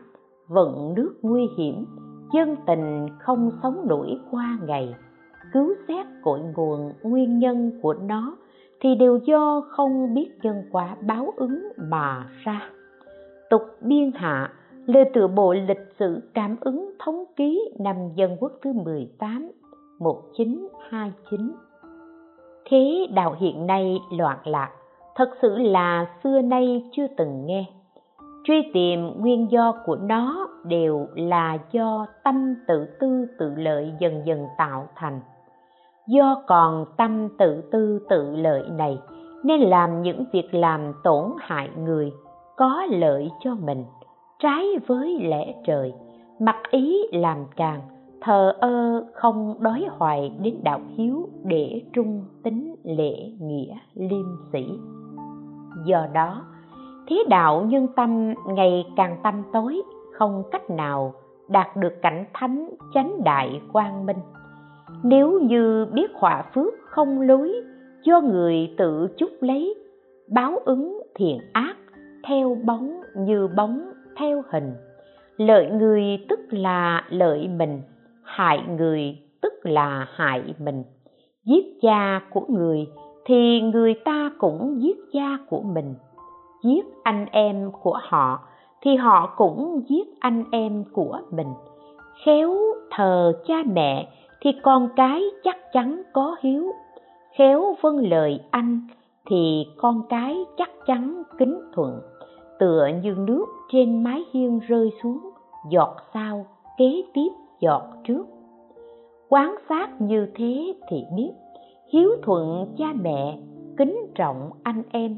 vận nước nguy hiểm dân tình không sống nổi qua ngày. Cứu xét cội nguồn nguyên nhân của nó thì đều do không biết nhân quả báo ứng mà ra. Tục biên hạ lời tự bộ lịch sử cảm ứng thống ký năm dân quốc thứ 18 1929 thế đạo hiện nay loạn lạc, thật sự là xưa nay chưa từng nghe truy tìm nguyên do của nó đều là do tâm tự tư tự lợi dần dần tạo thành. Do còn tâm tự tư tự lợi này nên làm những việc làm tổn hại người, có lợi cho mình, trái với lẽ trời. Mặc ý làm càng, thờ ơ không đói hoài đến đạo hiếu để trung tính lễ nghĩa liêm sĩ do đó thế đạo nhân tâm, ngày càng tâm tối, không cách nào đạt được cảnh thánh chánh đại quang minh. Nếu như biết họa phước không lối, do người tự chúc lấy, báo ứng thiện ác, theo bóng như bóng, theo hình. Lợi người tức là lợi mình, hại người tức là hại mình. Giết cha của người thì người ta cũng giết cha của mình giết anh em của họ, thì họ cũng giết anh em của mình. Khéo thờ cha mẹ, thì con cái chắc chắn có hiếu. Khéo vâng lời anh, thì con cái chắc chắn kính thuận. Tựa như nước trên mái hiên rơi xuống, giọt sau kế tiếp giọt trước. Quán sát như thế thì biết, hiếu thuận cha mẹ, kính trọng anh em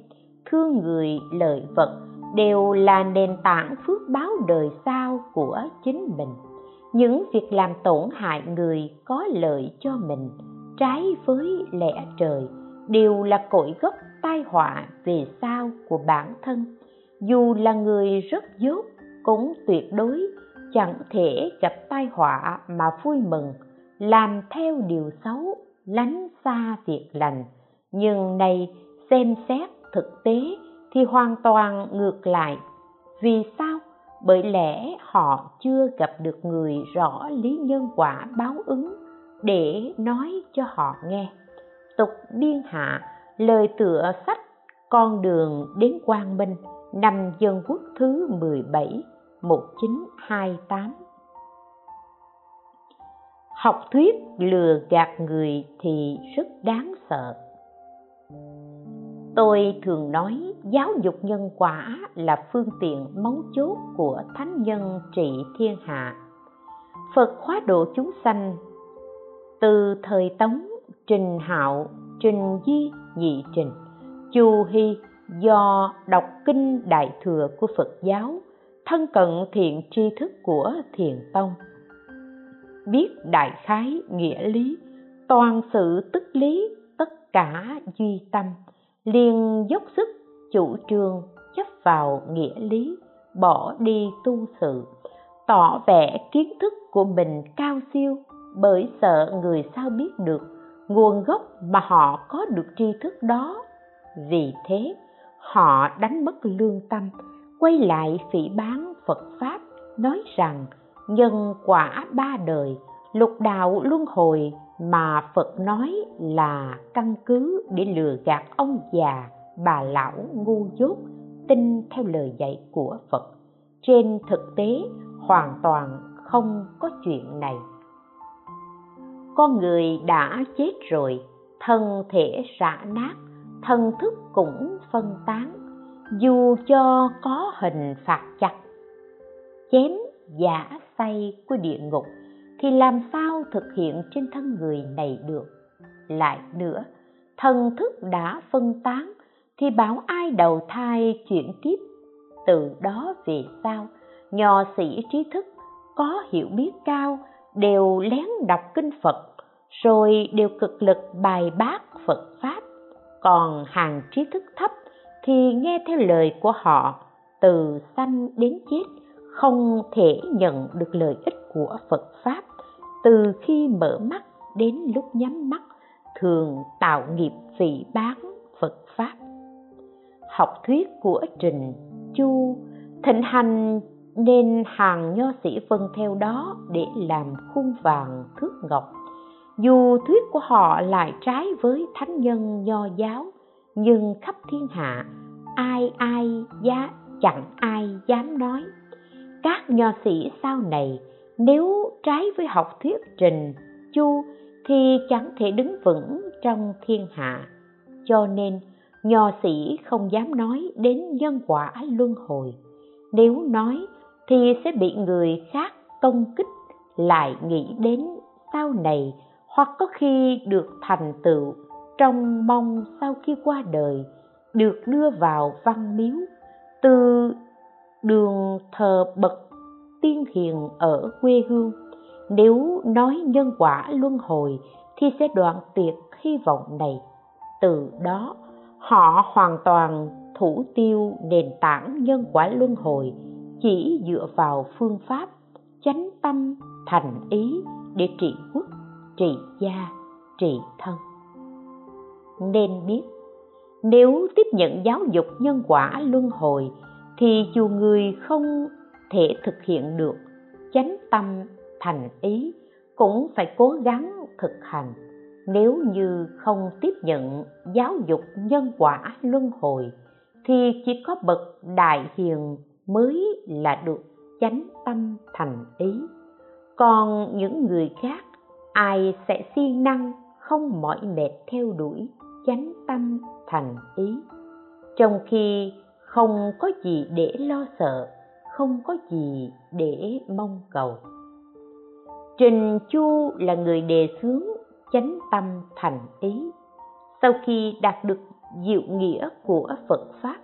thương người lợi vật đều là nền tảng phước báo đời sau của chính mình. Những việc làm tổn hại người có lợi cho mình, trái với lẽ trời, đều là cội gốc tai họa về sau của bản thân. Dù là người rất dốt, cũng tuyệt đối chẳng thể gặp tai họa mà vui mừng, làm theo điều xấu, lánh xa việc lành. Nhưng nay xem xét thực tế thì hoàn toàn ngược lại. Vì sao? Bởi lẽ họ chưa gặp được người rõ lý nhân quả báo ứng để nói cho họ nghe. Tục biên hạ, lời tựa sách con đường đến quang minh năm dân quốc thứ 17 1928 Học thuyết lừa gạt người thì rất đáng sợ tôi thường nói giáo dục nhân quả là phương tiện mấu chốt của thánh nhân trị thiên hạ. Phật hóa độ chúng sanh từ thời tống, trình hạo, trình di, nhị trình, chu hy do đọc kinh đại thừa của phật giáo, thân cận thiện tri thức của thiền tông. Biết đại khái nghĩa lý, toàn sự tức lý, tất cả duy tâm liền dốc sức, chủ trương chấp vào nghĩa lý, bỏ đi tu sự, tỏ vẻ kiến thức của mình cao siêu, bởi sợ người sao biết được nguồn gốc mà họ có được tri thức đó. Vì thế, họ đánh mất lương tâm, quay lại phỉ bán phật pháp, nói rằng, nhân quả ba đời, lục đạo luân hồi mà phật nói là căn cứ để lừa gạt ông già, bà lão ngu dốt, tin theo lời dạy của phật. Trên thực tế, hoàn toàn không có chuyện này. Con người đã chết rồi, thân thể rã nát, thân thức cũng phân tán. Dù cho có hình phạt chặt, chém giả say của địa ngục thì làm sao thực hiện trên thân người này được? Lại nữa, thần thức đã phân tán thì bảo ai đầu thai chuyển tiếp từ đó về sau, nho sĩ trí thức có hiểu biết cao, đều lén đọc kinh phật, rồi đều cực lực bài bác phật pháp. Còn hàng trí thức thấp thì nghe theo lời của họ, từ sanh đến chết, không thể nhận được lợi ích của phật pháp từ khi mở mắt đến lúc nhắm mắt, thường tạo nghiệp vị bán phật pháp. Học thuyết của trình chu, thịnh hành nên hàng nho sĩ vân theo đó để làm khung vàng thước ngọc. Dù thuyết của họ lại trái với thánh nhân nho giáo, nhưng khắp thiên hạ, ai ai giá chẳng ai dám nói. Các nho sĩ sau này nếu trái với học thuyết trình chu thì chẳng thể đứng vững trong thiên hạ. Cho nên, nho sĩ không dám nói đến nhân quả luân hồi. Nếu nói thì sẽ bị người khác công kích lại nghĩ đến sau này hoặc có khi được thành tựu trong mong sau khi qua đời, được đưa vào văn miếu từ đường thờ bậc tiên hiền ở quê hương. Nếu nói nhân quả luân hồi, thì sẽ đoạn tuyệt hy vọng này. Từ đó, họ hoàn toàn thủ tiêu nền tảng nhân quả luân hồi, chỉ dựa vào phương pháp chánh tâm, thành ý để trị quốc, trị gia, trị thân. Nên biết, nếu tiếp nhận giáo dục nhân quả luân hồi, thì dù người không thể thực hiện được. Chánh tâm thành ý cũng phải cố gắng thực hành. Nếu như không tiếp nhận giáo dục nhân quả luân hồi, thì chỉ có bậc đại hiền mới là được chánh tâm thành ý. Còn những người khác, ai sẽ siêng năng, không mỏi mệt theo đuổi chánh tâm thành ý. Trong khi không có gì để lo sợ không có gì để mong cầu. Trình chu là người đề xướng chánh tâm thành ý. Sau khi đạt được diệu nghĩa của phật pháp,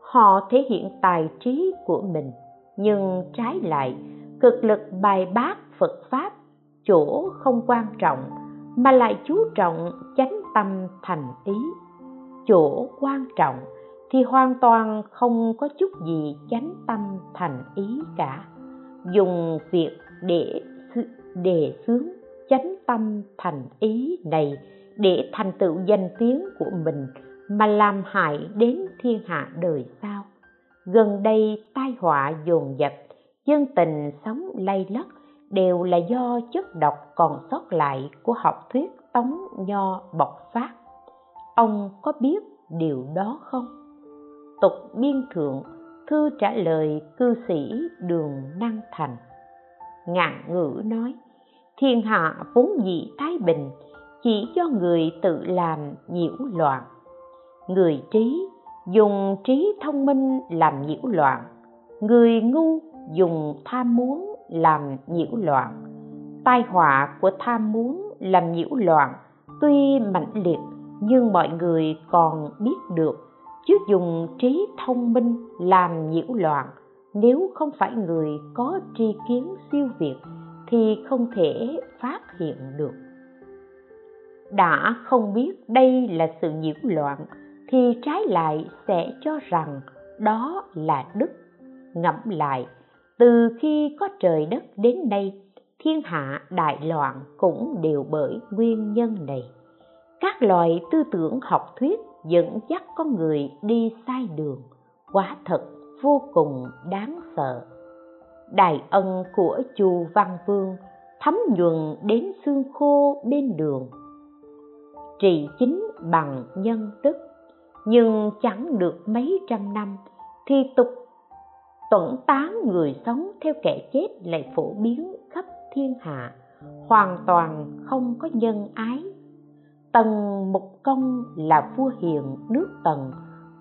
họ thể hiện tài trí của mình, nhưng trái lại, cực lực bài bác phật pháp chỗ không quan trọng, mà lại chú trọng chánh tâm thành ý. Chỗ quan trọng thì hoàn toàn không có chút gì chánh tâm thành ý cả. Dùng việc để đề xướng chánh tâm thành ý này để thành tựu danh tiếng của mình mà làm hại đến thiên hạ đời sau. Gần đây tai họa dồn dập, dân tình sống lay lất đều là do chất độc còn sót lại của học thuyết tống nho bộc phát. Ông có biết điều đó không? Tục biên thượng, thư trả lời cư sĩ đường năng thành. Ngạn ngữ nói, thiên hạ vốn dị thái bình, chỉ do người tự làm nhiễu loạn. Người trí dùng trí thông minh làm nhiễu loạn, người ngu dùng tham muốn làm nhiễu loạn. Tai họa của tham muốn làm nhiễu loạn tuy mạnh liệt, nhưng mọi người còn biết được chứ dùng trí thông minh làm nhiễu loạn. Nếu không phải người có tri kiến siêu việt, thì không thể phát hiện được. Đã không biết đây là sự nhiễu loạn, thì trái lại sẽ cho rằng đó là đức. Ngẫm lại, từ khi có trời đất đến nay, thiên hạ đại loạn cũng đều bởi nguyên nhân này. Các loại tư tưởng học thuyết dẫn dắt con người đi sai đường. Quá thật vô cùng đáng sợ. Đại ân của chùa văn vương thấm nhuần đến xương khô bên đường. Trị chính bằng nhân đức, nhưng chẳng được mấy trăm năm thì tục tuẩn tán người sống theo kẻ chết lại phổ biến khắp thiên hạ. Hoàn toàn không có nhân ái tần mục công là vua hiền nước tần,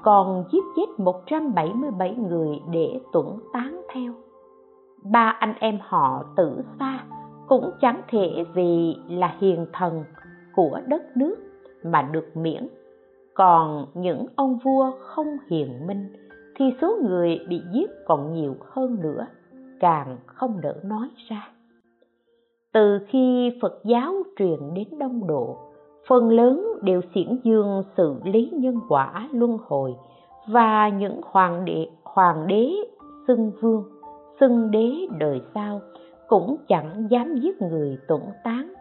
còn giết chết 177 người để tuẫn tán theo. Ba anh em họ tử xa cũng chẳng thể vì là hiền thần của đất nước mà được miễn. Còn những ông vua không hiền minh thì số người bị giết còn nhiều hơn nữa, càng không đỡ nói ra. Từ khi phật giáo truyền đến đông độ phần lớn đều xiển dương sự lý nhân quả, luân hồi và những hoàng đế hoàng đế xưng vương, xưng đế đời sau cũng chẳng dám giết người tuẫn tán.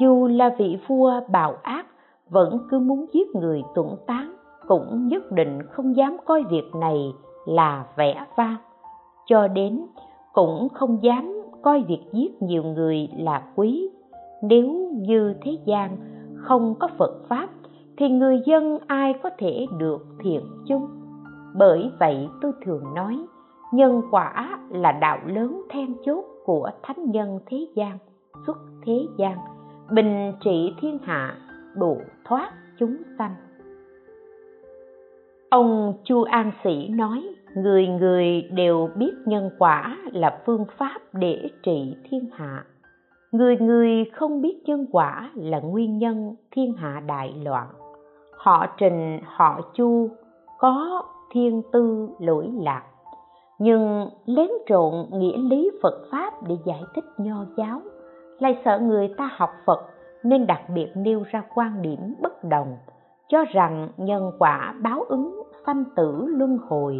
Dù là vị vua bạo ác vẫn cứ muốn giết người tuẫn tán, cũng nhất định không dám coi việc này là vẻ vang. Cho đến cũng không dám coi việc giết nhiều người là quý. Nếu như thế gian không có phật pháp, thì người dân ai có thể được thiện chung? Bởi vậy tôi thường nói, nhân quả là đạo lớn then chốt của thánh nhân thế gian, xuất thế gian, bình trị thiên hạ, độ thoát chúng sanh. Ông chu an sĩ nói, người người đều biết nhân quả là phương pháp để trị thiên hạ người người không biết nhân quả là nguyên nhân thiên hạ đại loạn. Họ trình, họ chu, có thiên tư lỗi lạc. Nhưng lén trộn nghĩa lý phật pháp để giải thích nho giáo, lại sợ người ta học phật nên đặc biệt nêu ra quan điểm bất đồng, cho rằng nhân quả báo ứng sanh tử luân hồi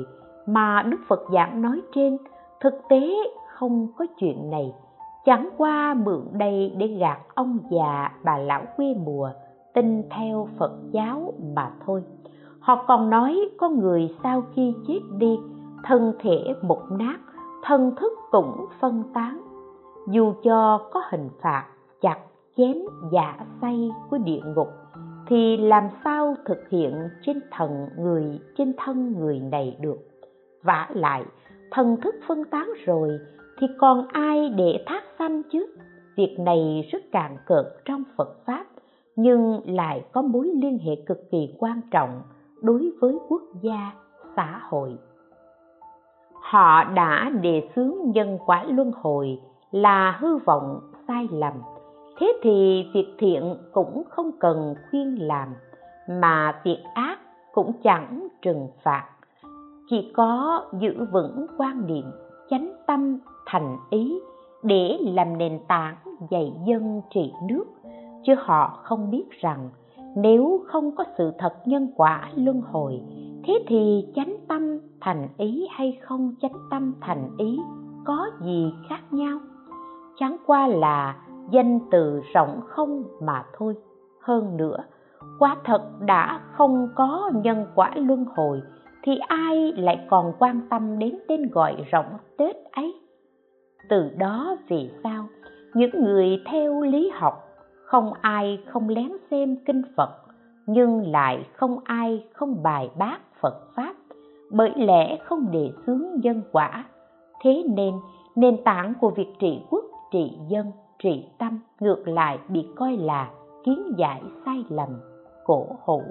mà đức phật giảng nói trên thực tế không có chuyện này chẳng qua mượn đây để gạt ông già bà lão quê mùa, tin theo phật giáo mà thôi. Họ còn nói có người sau khi chết đi, thân thể mục nát, thân thức cũng phân tán. Dù cho có hình phạt chặt chém giả say của địa ngục, thì làm sao thực hiện trên thần người, trên thân người này được? Vả lại thần thức phân tán rồi thì còn ai để thác sanh chứ? Việc này rất cạn cợt trong phật pháp, nhưng lại có mối liên hệ cực kỳ quan trọng đối với quốc gia, xã hội. Họ đã đề xướng nhân quả luân hồi là hư vọng, sai lầm. Thế thì việc thiện cũng không cần khuyên làm, mà việc ác cũng chẳng trừng phạt. Chỉ có giữ vững quan niệm, chánh tâm thành ý để làm nền tảng dạy dân trị nước. Chứ họ không biết rằng nếu không có sự thật nhân quả luân hồi, thế thì chánh tâm thành ý hay không chánh tâm thành ý có gì khác nhau? Chẳng qua là danh từ rộng không mà thôi. Hơn nữa, quả thật đã không có nhân quả luân hồi thì ai lại còn quan tâm đến tên gọi rộng tết ấy? Từ đó vì sao những người theo lý học, không ai không lén xem kinh phật, nhưng lại không ai không bài bác phật pháp, bởi lẽ không đề xướng nhân quả. Thế nên, nền tảng của việc trị quốc, trị dân, trị tâm ngược lại bị coi là kiến giải sai lầm, cổ hủ.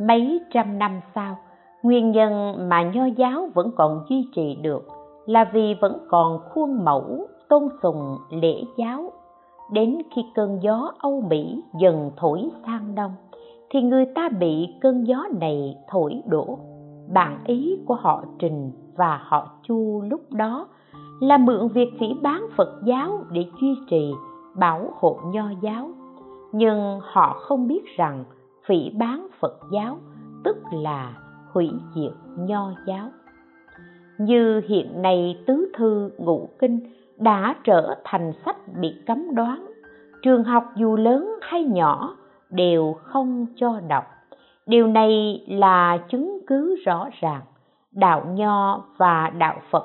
Mấy trăm năm sau, nguyên nhân mà nho giáo vẫn còn duy trì được là vì vẫn còn khuôn mẫu tôn sùng lễ giáo. Đến khi cơn gió âu mỹ dần thổi sang đông, thì người ta bị cơn gió này thổi đổ. Bản ý của họ trình và họ chu lúc đó là mượn việc phỉ bán phật giáo để duy trì, bảo hộ nho giáo. Nhưng họ không biết rằng phỉ bán phật giáo tức là hủy diệt nho giáo như hiện nay tứ thư ngũ kinh đã trở thành sách bị cấm đoán. Trường học dù lớn hay nhỏ đều không cho đọc. Điều này là chứng cứ rõ ràng. Đạo nho và đạo phật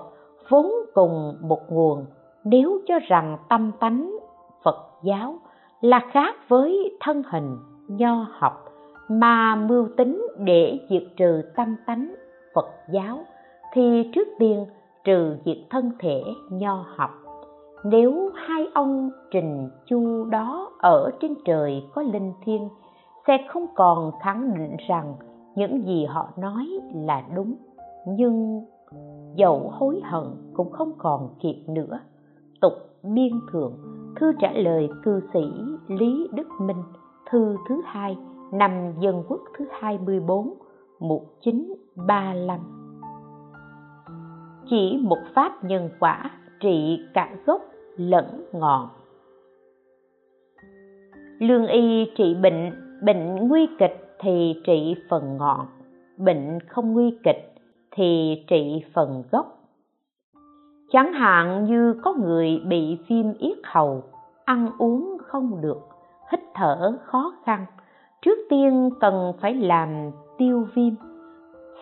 vốn cùng một nguồn. Nếu cho rằng tâm tánh phật giáo là khác với thân hình, nho học, mà mưu tính để diệt trừ tâm tánh phật giáo thì trước tiên trừ diệt thân thể nho học. Nếu hai ông trình chu đó ở trên trời có linh thiêng, sẽ không còn khẳng định rằng những gì họ nói là đúng. Nhưng dẫu hối hận cũng không còn kịp nữa. Tục biên thượng, thư trả lời cư sĩ lý đức minh, thư thứ hai, năm dân quốc thứ 24 1935 chỉ một pháp nhân quả, trị cả gốc lẫn ngọn. Lương y trị bệnh bệnh nguy kịch thì trị phần ngọn. Bệnh không nguy kịch thì trị phần gốc. Chẳng hạn như có người bị viêm yết hầu, ăn uống không được, hít thở khó khăn, trước tiên cần phải làm tiêu viêm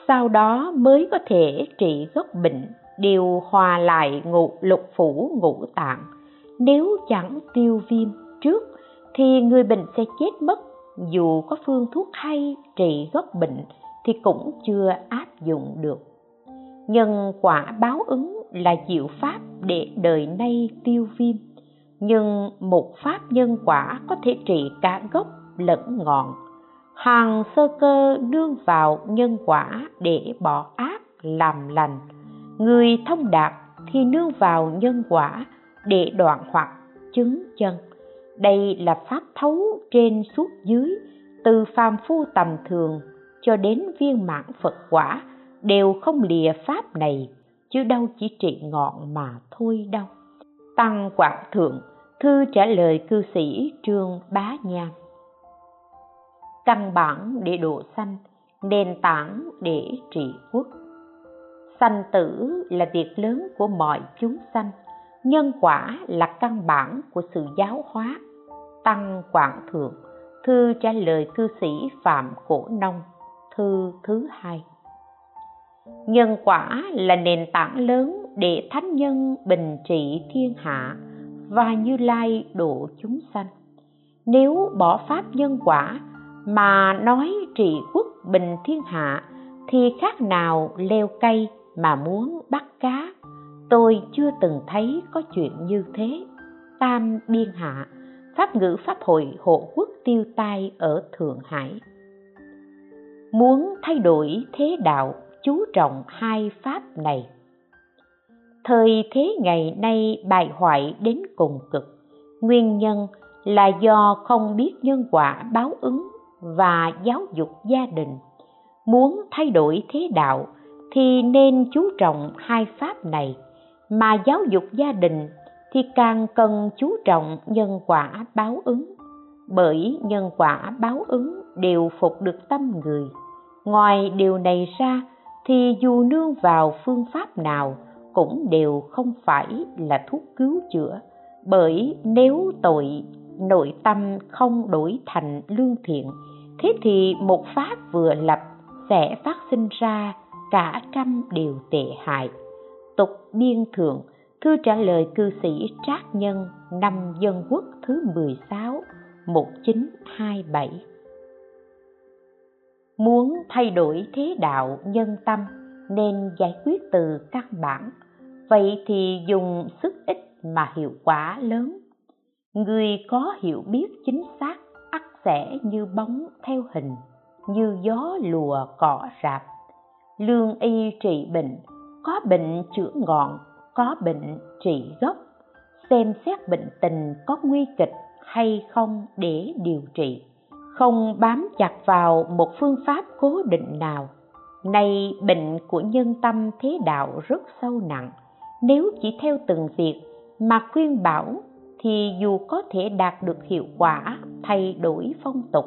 sau đó mới có thể trị gốc bệnh, điều hòa lại ngũ lục phủ ngũ tạng. Nếu chẳng tiêu viêm trước, thì người bệnh sẽ chết mất. Dù có phương thuốc hay trị gốc bệnh, thì cũng chưa áp dụng được. Nhân quả báo ứng là diệu pháp để đời nay tiêu viêm. Nhưng một pháp nhân quả có thể trị cả gốc lẫn ngọn hàng sơ cơ nương vào nhân quả để bỏ ác làm lành. Người thông đạt thì nương vào nhân quả để đoạn hoặc chứng chân. Đây là pháp thấu trên suốt dưới, từ phàm phu tầm thường cho đến viên mãn phật quả đều không lìa pháp này, chứ đâu chỉ trị ngọn mà thôi đâu. Tăng quảng thượng, thư trả lời cư sĩ trương bá nham căn bản để độ sanh, nền tảng để trị quốc. Sanh tử là việc lớn của mọi chúng sanh, nhân quả là căn bản của sự giáo hóa, tăng quảng thượng, thư trả lời cư sĩ phạm cổ nông, thư thứ hai. Nhân quả là nền tảng lớn để thánh nhân bình trị thiên hạ và như lai độ chúng sanh. Nếu bỏ pháp nhân quả mà nói trị quốc bình thiên hạ, thì khác nào leo cây mà muốn bắt cá? Tôi chưa từng thấy có chuyện như thế. Tam biên hạ, pháp ngữ pháp hội hộ quốc tiêu tai ở thượng hải. Muốn thay đổi thế đạo, chú trọng hai pháp này. Thời thế ngày nay bại hoại đến cùng cực. Nguyên nhân là do không biết nhân quả báo ứng và giáo dục gia đình. Muốn thay đổi thế đạo thì nên chú trọng hai pháp này, mà giáo dục gia đình thì càng cần chú trọng nhân quả báo ứng, bởi nhân quả báo ứng đều phục được tâm người. Ngoài điều này ra thì dù nương vào phương pháp nào cũng đều không phải là thuốc cứu chữa, bởi nếu tội, nội tâm không đổi thành lương thiện thế thì một pháp vừa lập, sẽ phát sinh ra cả trăm điều tệ hại. Tục biên thượng, thư trả lời cư sĩ trác nhân, năm dân quốc thứ 16 1927 muốn thay đổi thế đạo nhân tâm, nên giải quyết từ căn bản. Vậy thì dùng sức ít mà hiệu quả lớn. Người có hiểu biết chính xác sẽ như bóng theo hình, như gió lùa cỏ rạp. Lương y trị bệnh, có bệnh chữa ngọn, có bệnh trị gốc. Xem xét bệnh tình có nguy kịch hay không để điều trị. Không bám chặt vào một phương pháp cố định nào. Nay bệnh của nhân tâm thế đạo rất sâu nặng. Nếu chỉ theo từng việc mà khuyên bảo thì dù có thể đạt được hiệu quả thay đổi phong tục,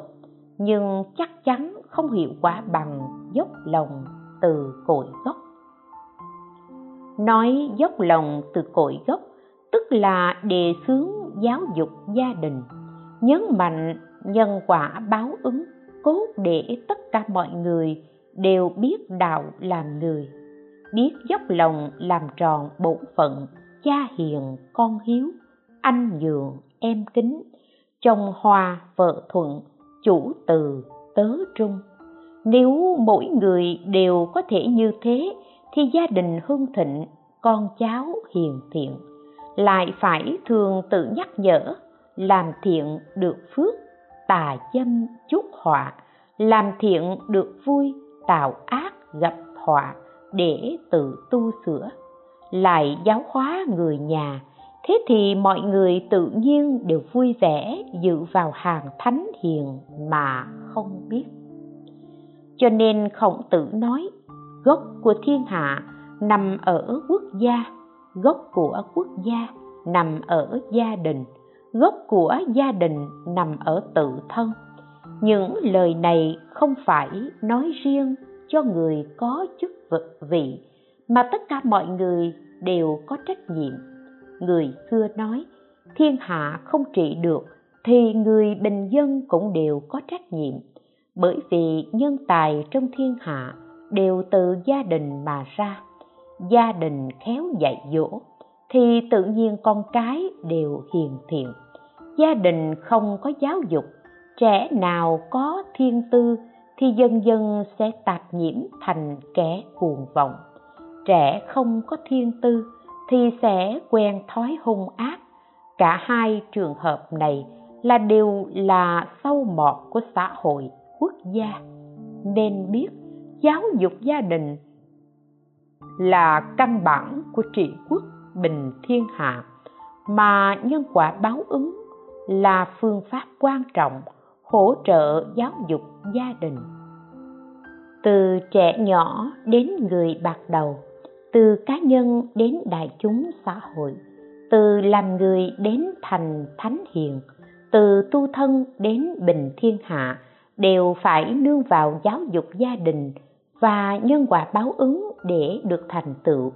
nhưng chắc chắn không hiệu quả bằng dốc lòng từ cội gốc. Nói dốc lòng từ cội gốc, tức là đề xướng giáo dục gia đình, nhấn mạnh nhân quả báo ứng cốt để tất cả mọi người đều biết đạo làm người, biết dốc lòng làm tròn bổn phận, cha hiền con hiếu anh dường em kính, chồng hòa vợ thuận, chủ từ tớ trung. Nếu mỗi người đều có thể như thế, thì gia đình hưng thịnh, con cháu hiền thiện. Lại phải thường tự nhắc nhở, làm thiện được phước, tà dâm chút họa. Làm thiện được vui, tạo ác gặp họa, để tự tu sửa. Lại giáo hóa người nhà thế thì mọi người tự nhiên đều vui vẻ dự vào hàng thánh hiền mà không biết. Cho nên khổng tử nói, gốc của thiên hạ nằm ở quốc gia, gốc của quốc gia nằm ở gia đình, gốc của gia đình nằm ở tự thân. Những lời này không phải nói riêng cho người có chức vật vị, mà tất cả mọi người đều có trách nhiệm người xưa nói, thiên hạ không trị được, thì người bình dân cũng đều có trách nhiệm. Bởi vì nhân tài trong thiên hạ đều từ gia đình mà ra. Gia đình khéo dạy dỗ, thì tự nhiên con cái đều hiền thiện. Gia đình không có giáo dục, trẻ nào có thiên tư thì dần dần sẽ tạp nhiễm thành kẻ cuồng vọng. Trẻ không có thiên tư thì sẽ quen thói hung ác. Cả hai trường hợp này là đều là sâu mọt của xã hội, quốc gia. Nên biết giáo dục gia đình là căn bản của trị quốc bình thiên hạ, mà nhân quả báo ứng là phương pháp quan trọng hỗ trợ giáo dục gia đình. Từ trẻ nhỏ đến người bạc đầu từ cá nhân đến đại chúng xã hội, từ làm người đến thành thánh hiền, từ tu thân đến bình thiên hạ, đều phải nương vào giáo dục gia đình và nhân quả báo ứng để được thành tựu.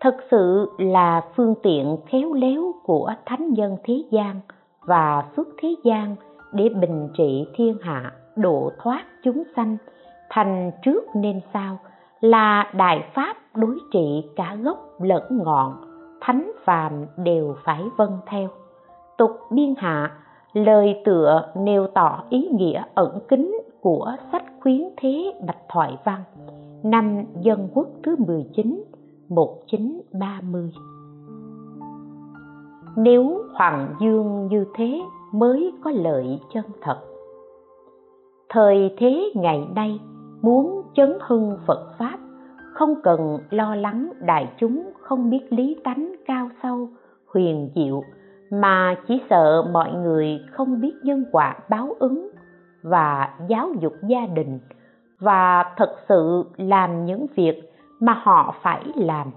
Thật sự là phương tiện khéo léo của thánh nhân thế gian và xuất thế gian để bình trị thiên hạ, độ thoát chúng sanh, thành trước nên sau là đại pháp đối trị cả gốc lẫn ngọn, thánh phàm đều phải vâng theo. Tục biên hạ, lời tựa nêu tỏ ý nghĩa ẩn kín của sách khuyến thế bạch thoại văn, năm dân quốc thứ 19 1930 nếu hoàng dương như thế mới có lợi chân thật. Thời thế ngày nay, muốn chấn hưng phật pháp không cần lo lắng đại chúng không biết lý tánh cao sâu, huyền diệu, mà chỉ sợ mọi người không biết nhân quả báo ứng và giáo dục gia đình và thật sự làm những việc mà họ phải làm.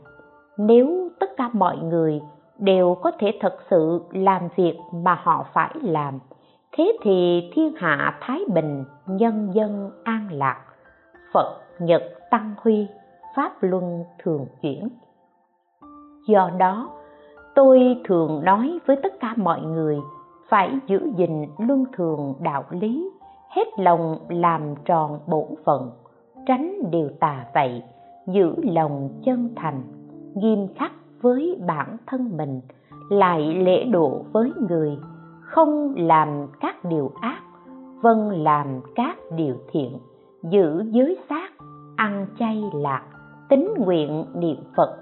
Nếu tất cả mọi người đều có thể thật sự làm việc mà họ phải làm, thế thì thiên hạ thái bình nhân dân an lạc. Phật nhật tăng huy pháp luân thường chuyển do đó, tôi thường nói với tất cả mọi người phải giữ gìn luân thường đạo lý, hết lòng làm tròn bổn phận, tránh điều tà vậy, giữ lòng chân thành, nghiêm khắc với bản thân mình, lại lễ độ với người, không làm các điều ác vâng làm các điều thiện, giữ giới xác, ăn chay lạc tính nguyện niệm phật,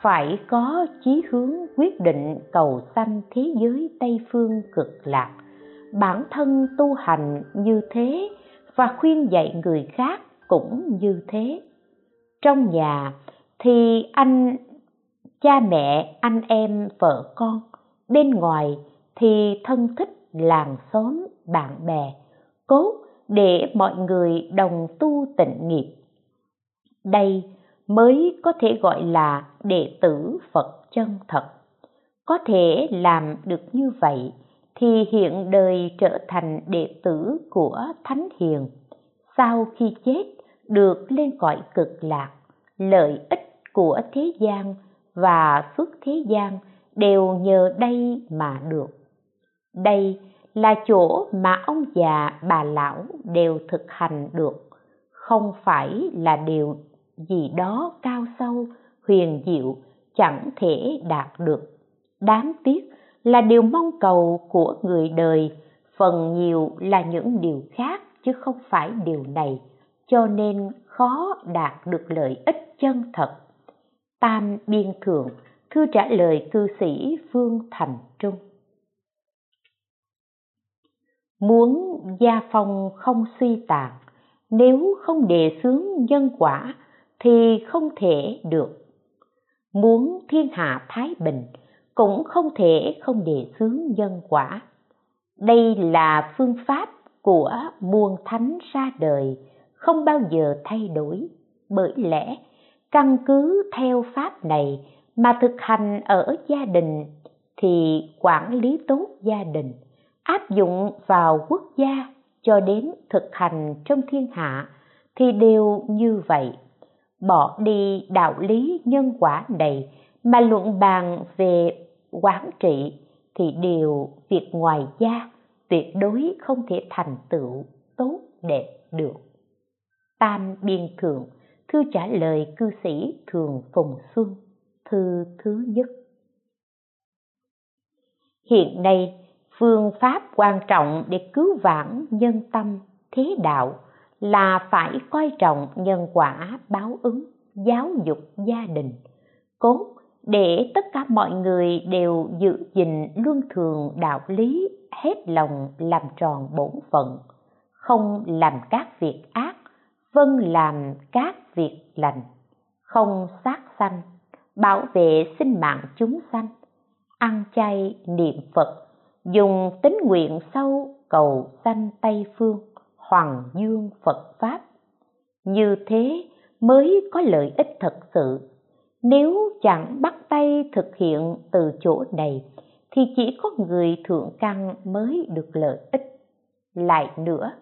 phải có chí hướng quyết định cầu sanh thế giới tây phương cực lạc. Bản thân tu hành như thế và khuyên dạy người khác cũng như thế. Trong nhà thì anh, cha mẹ, anh em, vợ con. Bên ngoài thì thân thích làng xóm, bạn bè. Cốt để mọi người đồng tu tịnh nghiệp. Đây mới có thể gọi là đệ tử phật chân thật. Có thể làm được như vậy thì hiện đời trở thành đệ tử của thánh hiền. Sau khi chết, được lên cõi cực lạc, lợi ích của thế gian và xuất thế gian đều nhờ đây mà được. Đây là chỗ mà ông già, bà lão đều thực hành được, không phải là điều gì đó cao sâu, huyền diệu, chẳng thể đạt được. Đáng tiếc là điều mong cầu của người đời, phần nhiều là những điều khác chứ không phải điều này, cho nên khó đạt được lợi ích chân thật. Tam biên thượng, thư trả lời cư sĩ phương thành trung. Muốn gia phong không suy tàn, nếu không đề xướng nhân quả thì không thể được. Muốn thiên hạ thái bình, cũng không thể không đề xướng nhân quả. Đây là phương pháp của muôn thánh ra đời, không bao giờ thay đổi. Bởi lẽ, căn cứ theo pháp này mà thực hành ở gia đình, thì quản lý tốt gia đình, áp dụng vào quốc gia cho đến thực hành trong thiên hạ, thì đều như vậy bỏ đi đạo lý nhân quả này mà luận bàn về quán trị thì điều việc ngoài gia tuyệt đối không thể thành tựu tốt đẹp được. Tam biên thượng, thư trả lời cư sĩ thường phùng xuân, thư thứ nhất. Hiện nay, phương pháp quan trọng để cứu vãn nhân tâm thế đạo là phải coi trọng nhân quả báo ứng, giáo dục gia đình. Cốt, để tất cả mọi người đều giữ gìn luân thường đạo lý, hết lòng làm tròn bổn phận. Không làm các việc ác vâng làm các việc lành. Không sát sanh, bảo vệ sinh mạng chúng sanh. Ăn chay niệm phật, dùng tính nguyện sâu cầu sanh tây phương hoàng dương phật pháp. Như thế mới có lợi ích thật sự. Nếu chẳng bắt tay thực hiện từ chỗ này, thì chỉ có người thượng căn mới được lợi ích. Lại nữa,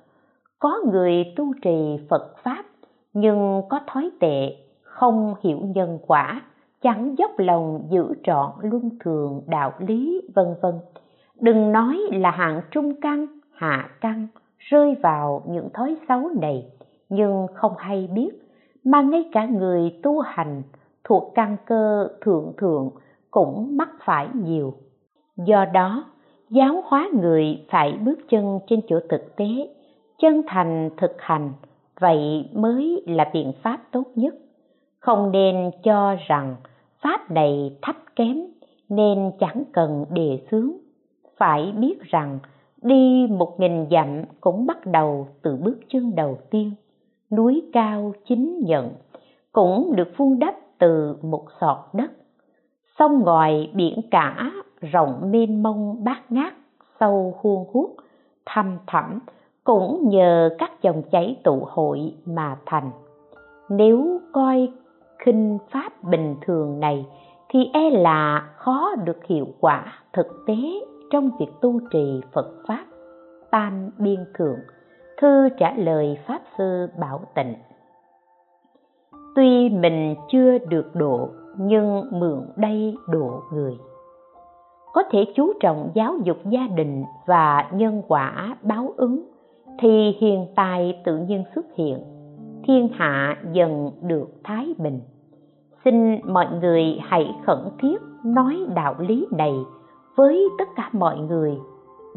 có người tu trì phật pháp nhưng có thói tệ, không hiểu nhân quả, chẳng dốc lòng giữ trọn luân thường, đạo lý, vân vân. Đừng nói là hạng trung căn, hạ căn rơi vào những thói xấu này. Nhưng không hay biết mà ngay cả người tu hành thuộc căn cơ thượng thượng cũng mắc phải nhiều. Do đó, giáo hóa người phải bước chân trên chỗ thực tế, chân thành thực hành, vậy mới là biện pháp tốt nhất. Không nên cho rằng pháp này thấp kém nên chẳng cần đề xướng. Phải biết rằng đi một nghìn dặm cũng bắt đầu từ bước chân đầu tiên. Núi cao chính nhận, cũng được vun đắp từ một sọt đất. Sông ngòi biển cả, rộng mênh mông bát ngát, sâu huôn hút thăm thẳm, cũng nhờ các dòng chảy tụ hội mà thành. Nếu coi khinh pháp bình thường này, thì e là khó được hiệu quả thực tế trong việc tu trì phật pháp, tam biên thượng, thư trả lời pháp sư bảo tịnh. Tuy mình chưa được độ, nhưng mượn đây độ người. Có thể chú trọng giáo dục gia đình và nhân quả báo ứng, thì hiền tài tự nhiên xuất hiện, thiên hạ dần được thái bình. Xin mọi người hãy khẩn thiết nói đạo lý này với tất cả mọi người.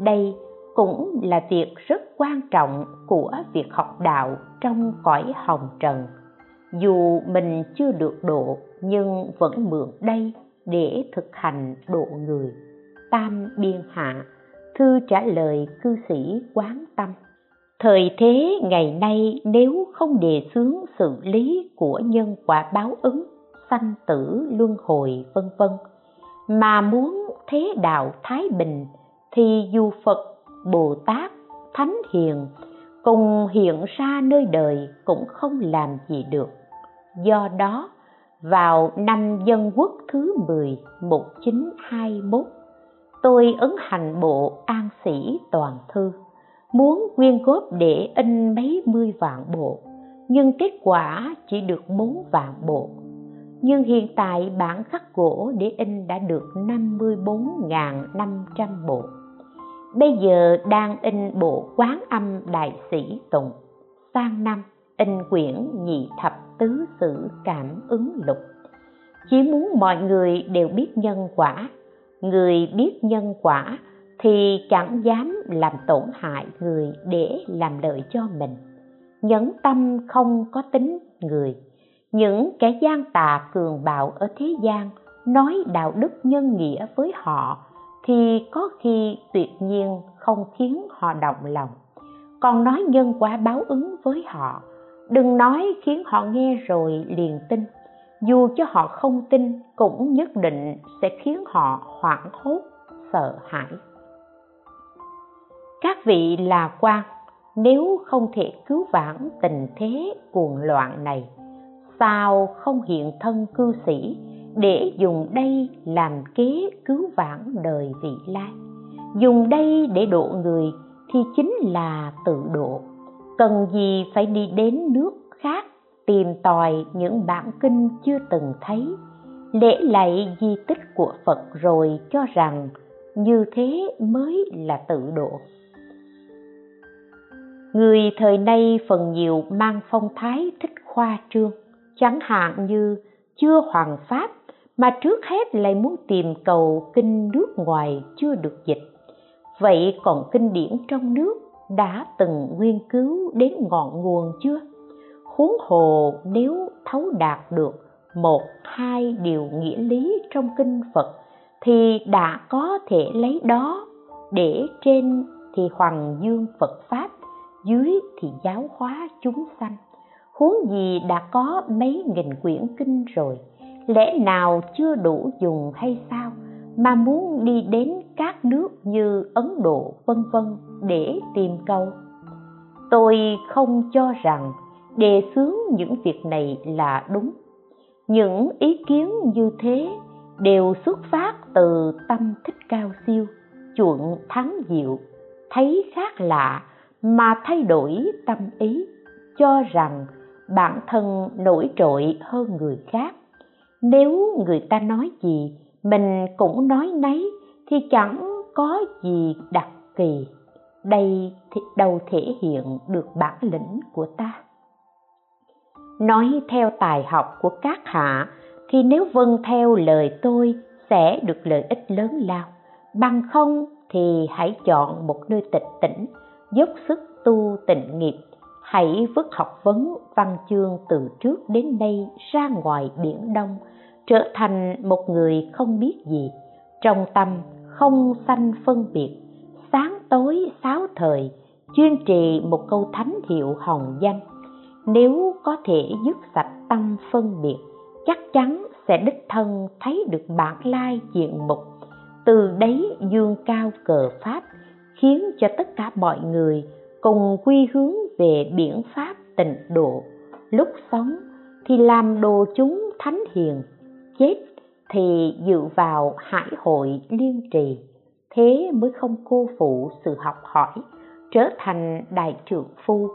Đây cũng là việc rất quan trọng của việc học đạo trong cõi hồng trần. Dù mình chưa được độ nhưng vẫn mượn đây để thực hành độ người. Tam biên hạ, thư trả lời cư sĩ quán tâm. Thời thế ngày nay nếu không đề xướng xử lý của nhân quả báo ứng, sanh tử, luân hồi, vân vân, mà muốn thế đạo thái bình, thì dù phật, bồ tát, thánh hiền cùng hiện ra nơi đời cũng không làm gì được. Do đó, vào năm dân quốc thứ 10 1921 tôi ấn hành bộ an sĩ toàn thư, muốn quyên góp để in mấy mươi vạn bộ, nhưng kết quả chỉ được bốn vạn bộ nhưng hiện tại bản khắc gỗ để in đã được 54.500 bộ. Bây giờ đang in bộ Quán âm Đại Sĩ Tùng, sang năm in quyển nhị thập tứ sử cảm ứng lục. Chỉ muốn mọi người đều biết nhân quả, người biết nhân quả thì chẳng dám làm tổn hại người để làm lợi cho mình. Nhẫn tâm không có tính người những kẻ gian tà cường bạo ở thế gian nói đạo đức nhân nghĩa với họ thì có khi tuyệt nhiên không khiến họ động lòng. Còn nói nhân quả báo ứng với họ, đừng nói khiến họ nghe rồi liền tin. Dù cho họ không tin, cũng nhất định sẽ khiến họ hoảng hốt, sợ hãi. Các vị là quan, nếu không thể cứu vãn tình thế cuồng loạn này sao không hiện thân cư sĩ, để dùng đây làm kế cứu vãn đời vị lai. Dùng đây để độ người thì chính là tự độ. Cần gì phải đi đến nước khác tìm tòi những bản kinh chưa từng thấy? Lễ lạy di tích của phật rồi cho rằng như thế mới là tự độ. Người thời nay phần nhiều mang phong thái thích khoa trương chẳng hạn như chưa hoàn pháp mà trước hết lại muốn tìm cầu kinh nước ngoài chưa được dịch. Vậy còn kinh điển trong nước đã từng nghiên cứu đến ngọn nguồn chưa? Huống hồ nếu thấu đạt được một, hai điều nghĩa lý trong kinh phật thì đã có thể lấy đó để trên thì hoàng dương phật pháp, dưới thì giáo hóa chúng sanh huống gì đã có mấy nghìn quyển kinh rồi, lẽ nào chưa đủ dùng hay sao mà muốn đi đến các nước như ấn độ, vân vân để tìm câu? Tôi không cho rằng đề xướng những việc này là đúng. Những ý kiến như thế đều xuất phát từ tâm thích cao siêu, chuộng thắng diệu. Thấy khác lạ mà thay đổi tâm ý, cho rằng bản thân nổi trội hơn người khác. Nếu người ta nói gì, mình cũng nói nấy thì chẳng có gì đặc kỳ. Đây thì đâu thể hiện được bản lĩnh của ta. Nói theo tài học của các hạ thì nếu vâng theo lời tôi sẽ được lợi ích lớn lao. Bằng không thì hãy chọn một nơi tịch tỉnh, dốc sức tu tịnh nghiệp hãy vứt học vấn văn chương từ trước đến nay ra ngoài biển đông, trở thành một người không biết gì. Trong tâm không sanh phân biệt, sáng tối sáu thời, chuyên trì một câu thánh hiệu hồng danh. Nếu có thể dứt sạch tâm phân biệt, chắc chắn sẽ đích thân thấy được bản lai diện mục. Từ đấy dương cao cờ pháp, khiến cho tất cả mọi người cùng quy hướng về biển pháp tịnh độ. Lúc sống thì làm đồ chúng thánh hiền, chết thì dự vào hải hội liên trì. Thế mới không cô phụ sự học hỏi, trở thành đại trượng phu,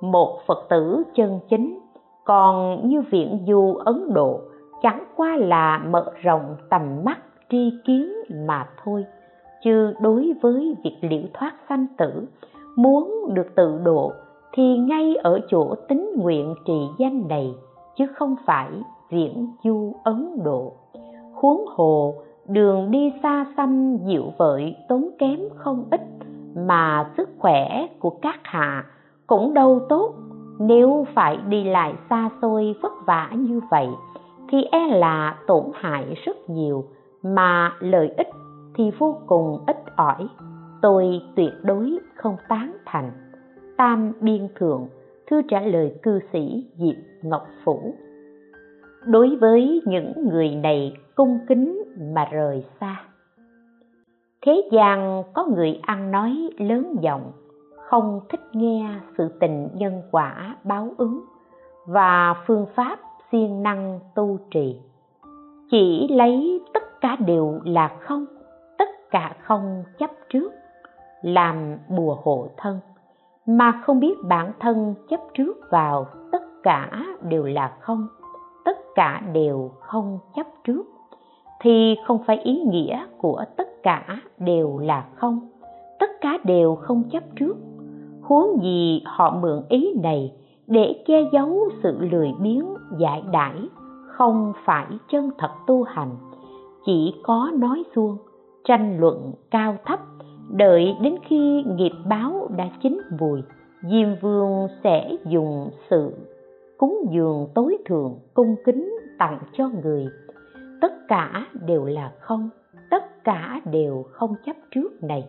một phật tử chân chính. Còn như viện du ấn độ, chẳng qua là mở rộng tầm mắt tri kiến mà thôi. Chứ đối với việc liễu thoát sanh tử muốn được tự độ thì ngay ở chỗ tính nguyện trì danh này, chứ không phải viễn du ấn độ. Huống hồ, đường đi xa xăm dịu vợi tốn kém không ít, mà sức khỏe của các hạ cũng đâu tốt. Nếu phải đi lại xa xôi vất vả như vậy, thì e là tổn hại rất nhiều, mà lợi ích thì vô cùng ít ỏi. Tôi tuyệt đối không tán thành. Tam biên thượng, thư trả lời cư sĩ diệp ngọc phủ. Đối với những người này cung kính mà rời xa. Thế gian có người ăn nói lớn giọng, không thích nghe sự tình nhân quả báo ứng và phương pháp siêng năng tu trì. Chỉ lấy tất cả đều là không, tất cả không chấp trước làm bùa hộ thân, mà không biết bản thân chấp trước vào tất cả đều là không, tất cả đều không chấp trước, thì không phải ý nghĩa của tất cả đều là không, tất cả đều không chấp trước. Huống gì họ mượn ý này để che giấu sự lười biếng giải đãi không phải chân thật tu hành, chỉ có nói suông tranh luận cao thấp đợi đến khi nghiệp báo đã chín mùi, diêm vương sẽ dùng sự cúng dường tối thượng cung kính tặng cho người. Tất cả đều là không, tất cả đều không chấp trước này.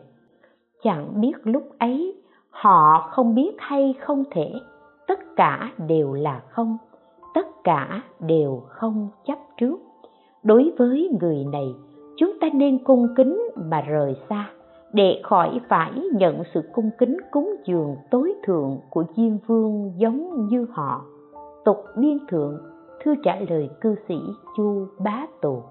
Chẳng biết lúc ấy, họ không biết hay không thể, tất cả đều là không, tất cả đều không chấp trước. Đối với người này, chúng ta nên cung kính mà rời xa để khỏi phải nhận sự cung kính cúng dường tối thượng của diêm vương giống như họ. Tục biên thượng thư trả lời cư sĩ chu bá tù.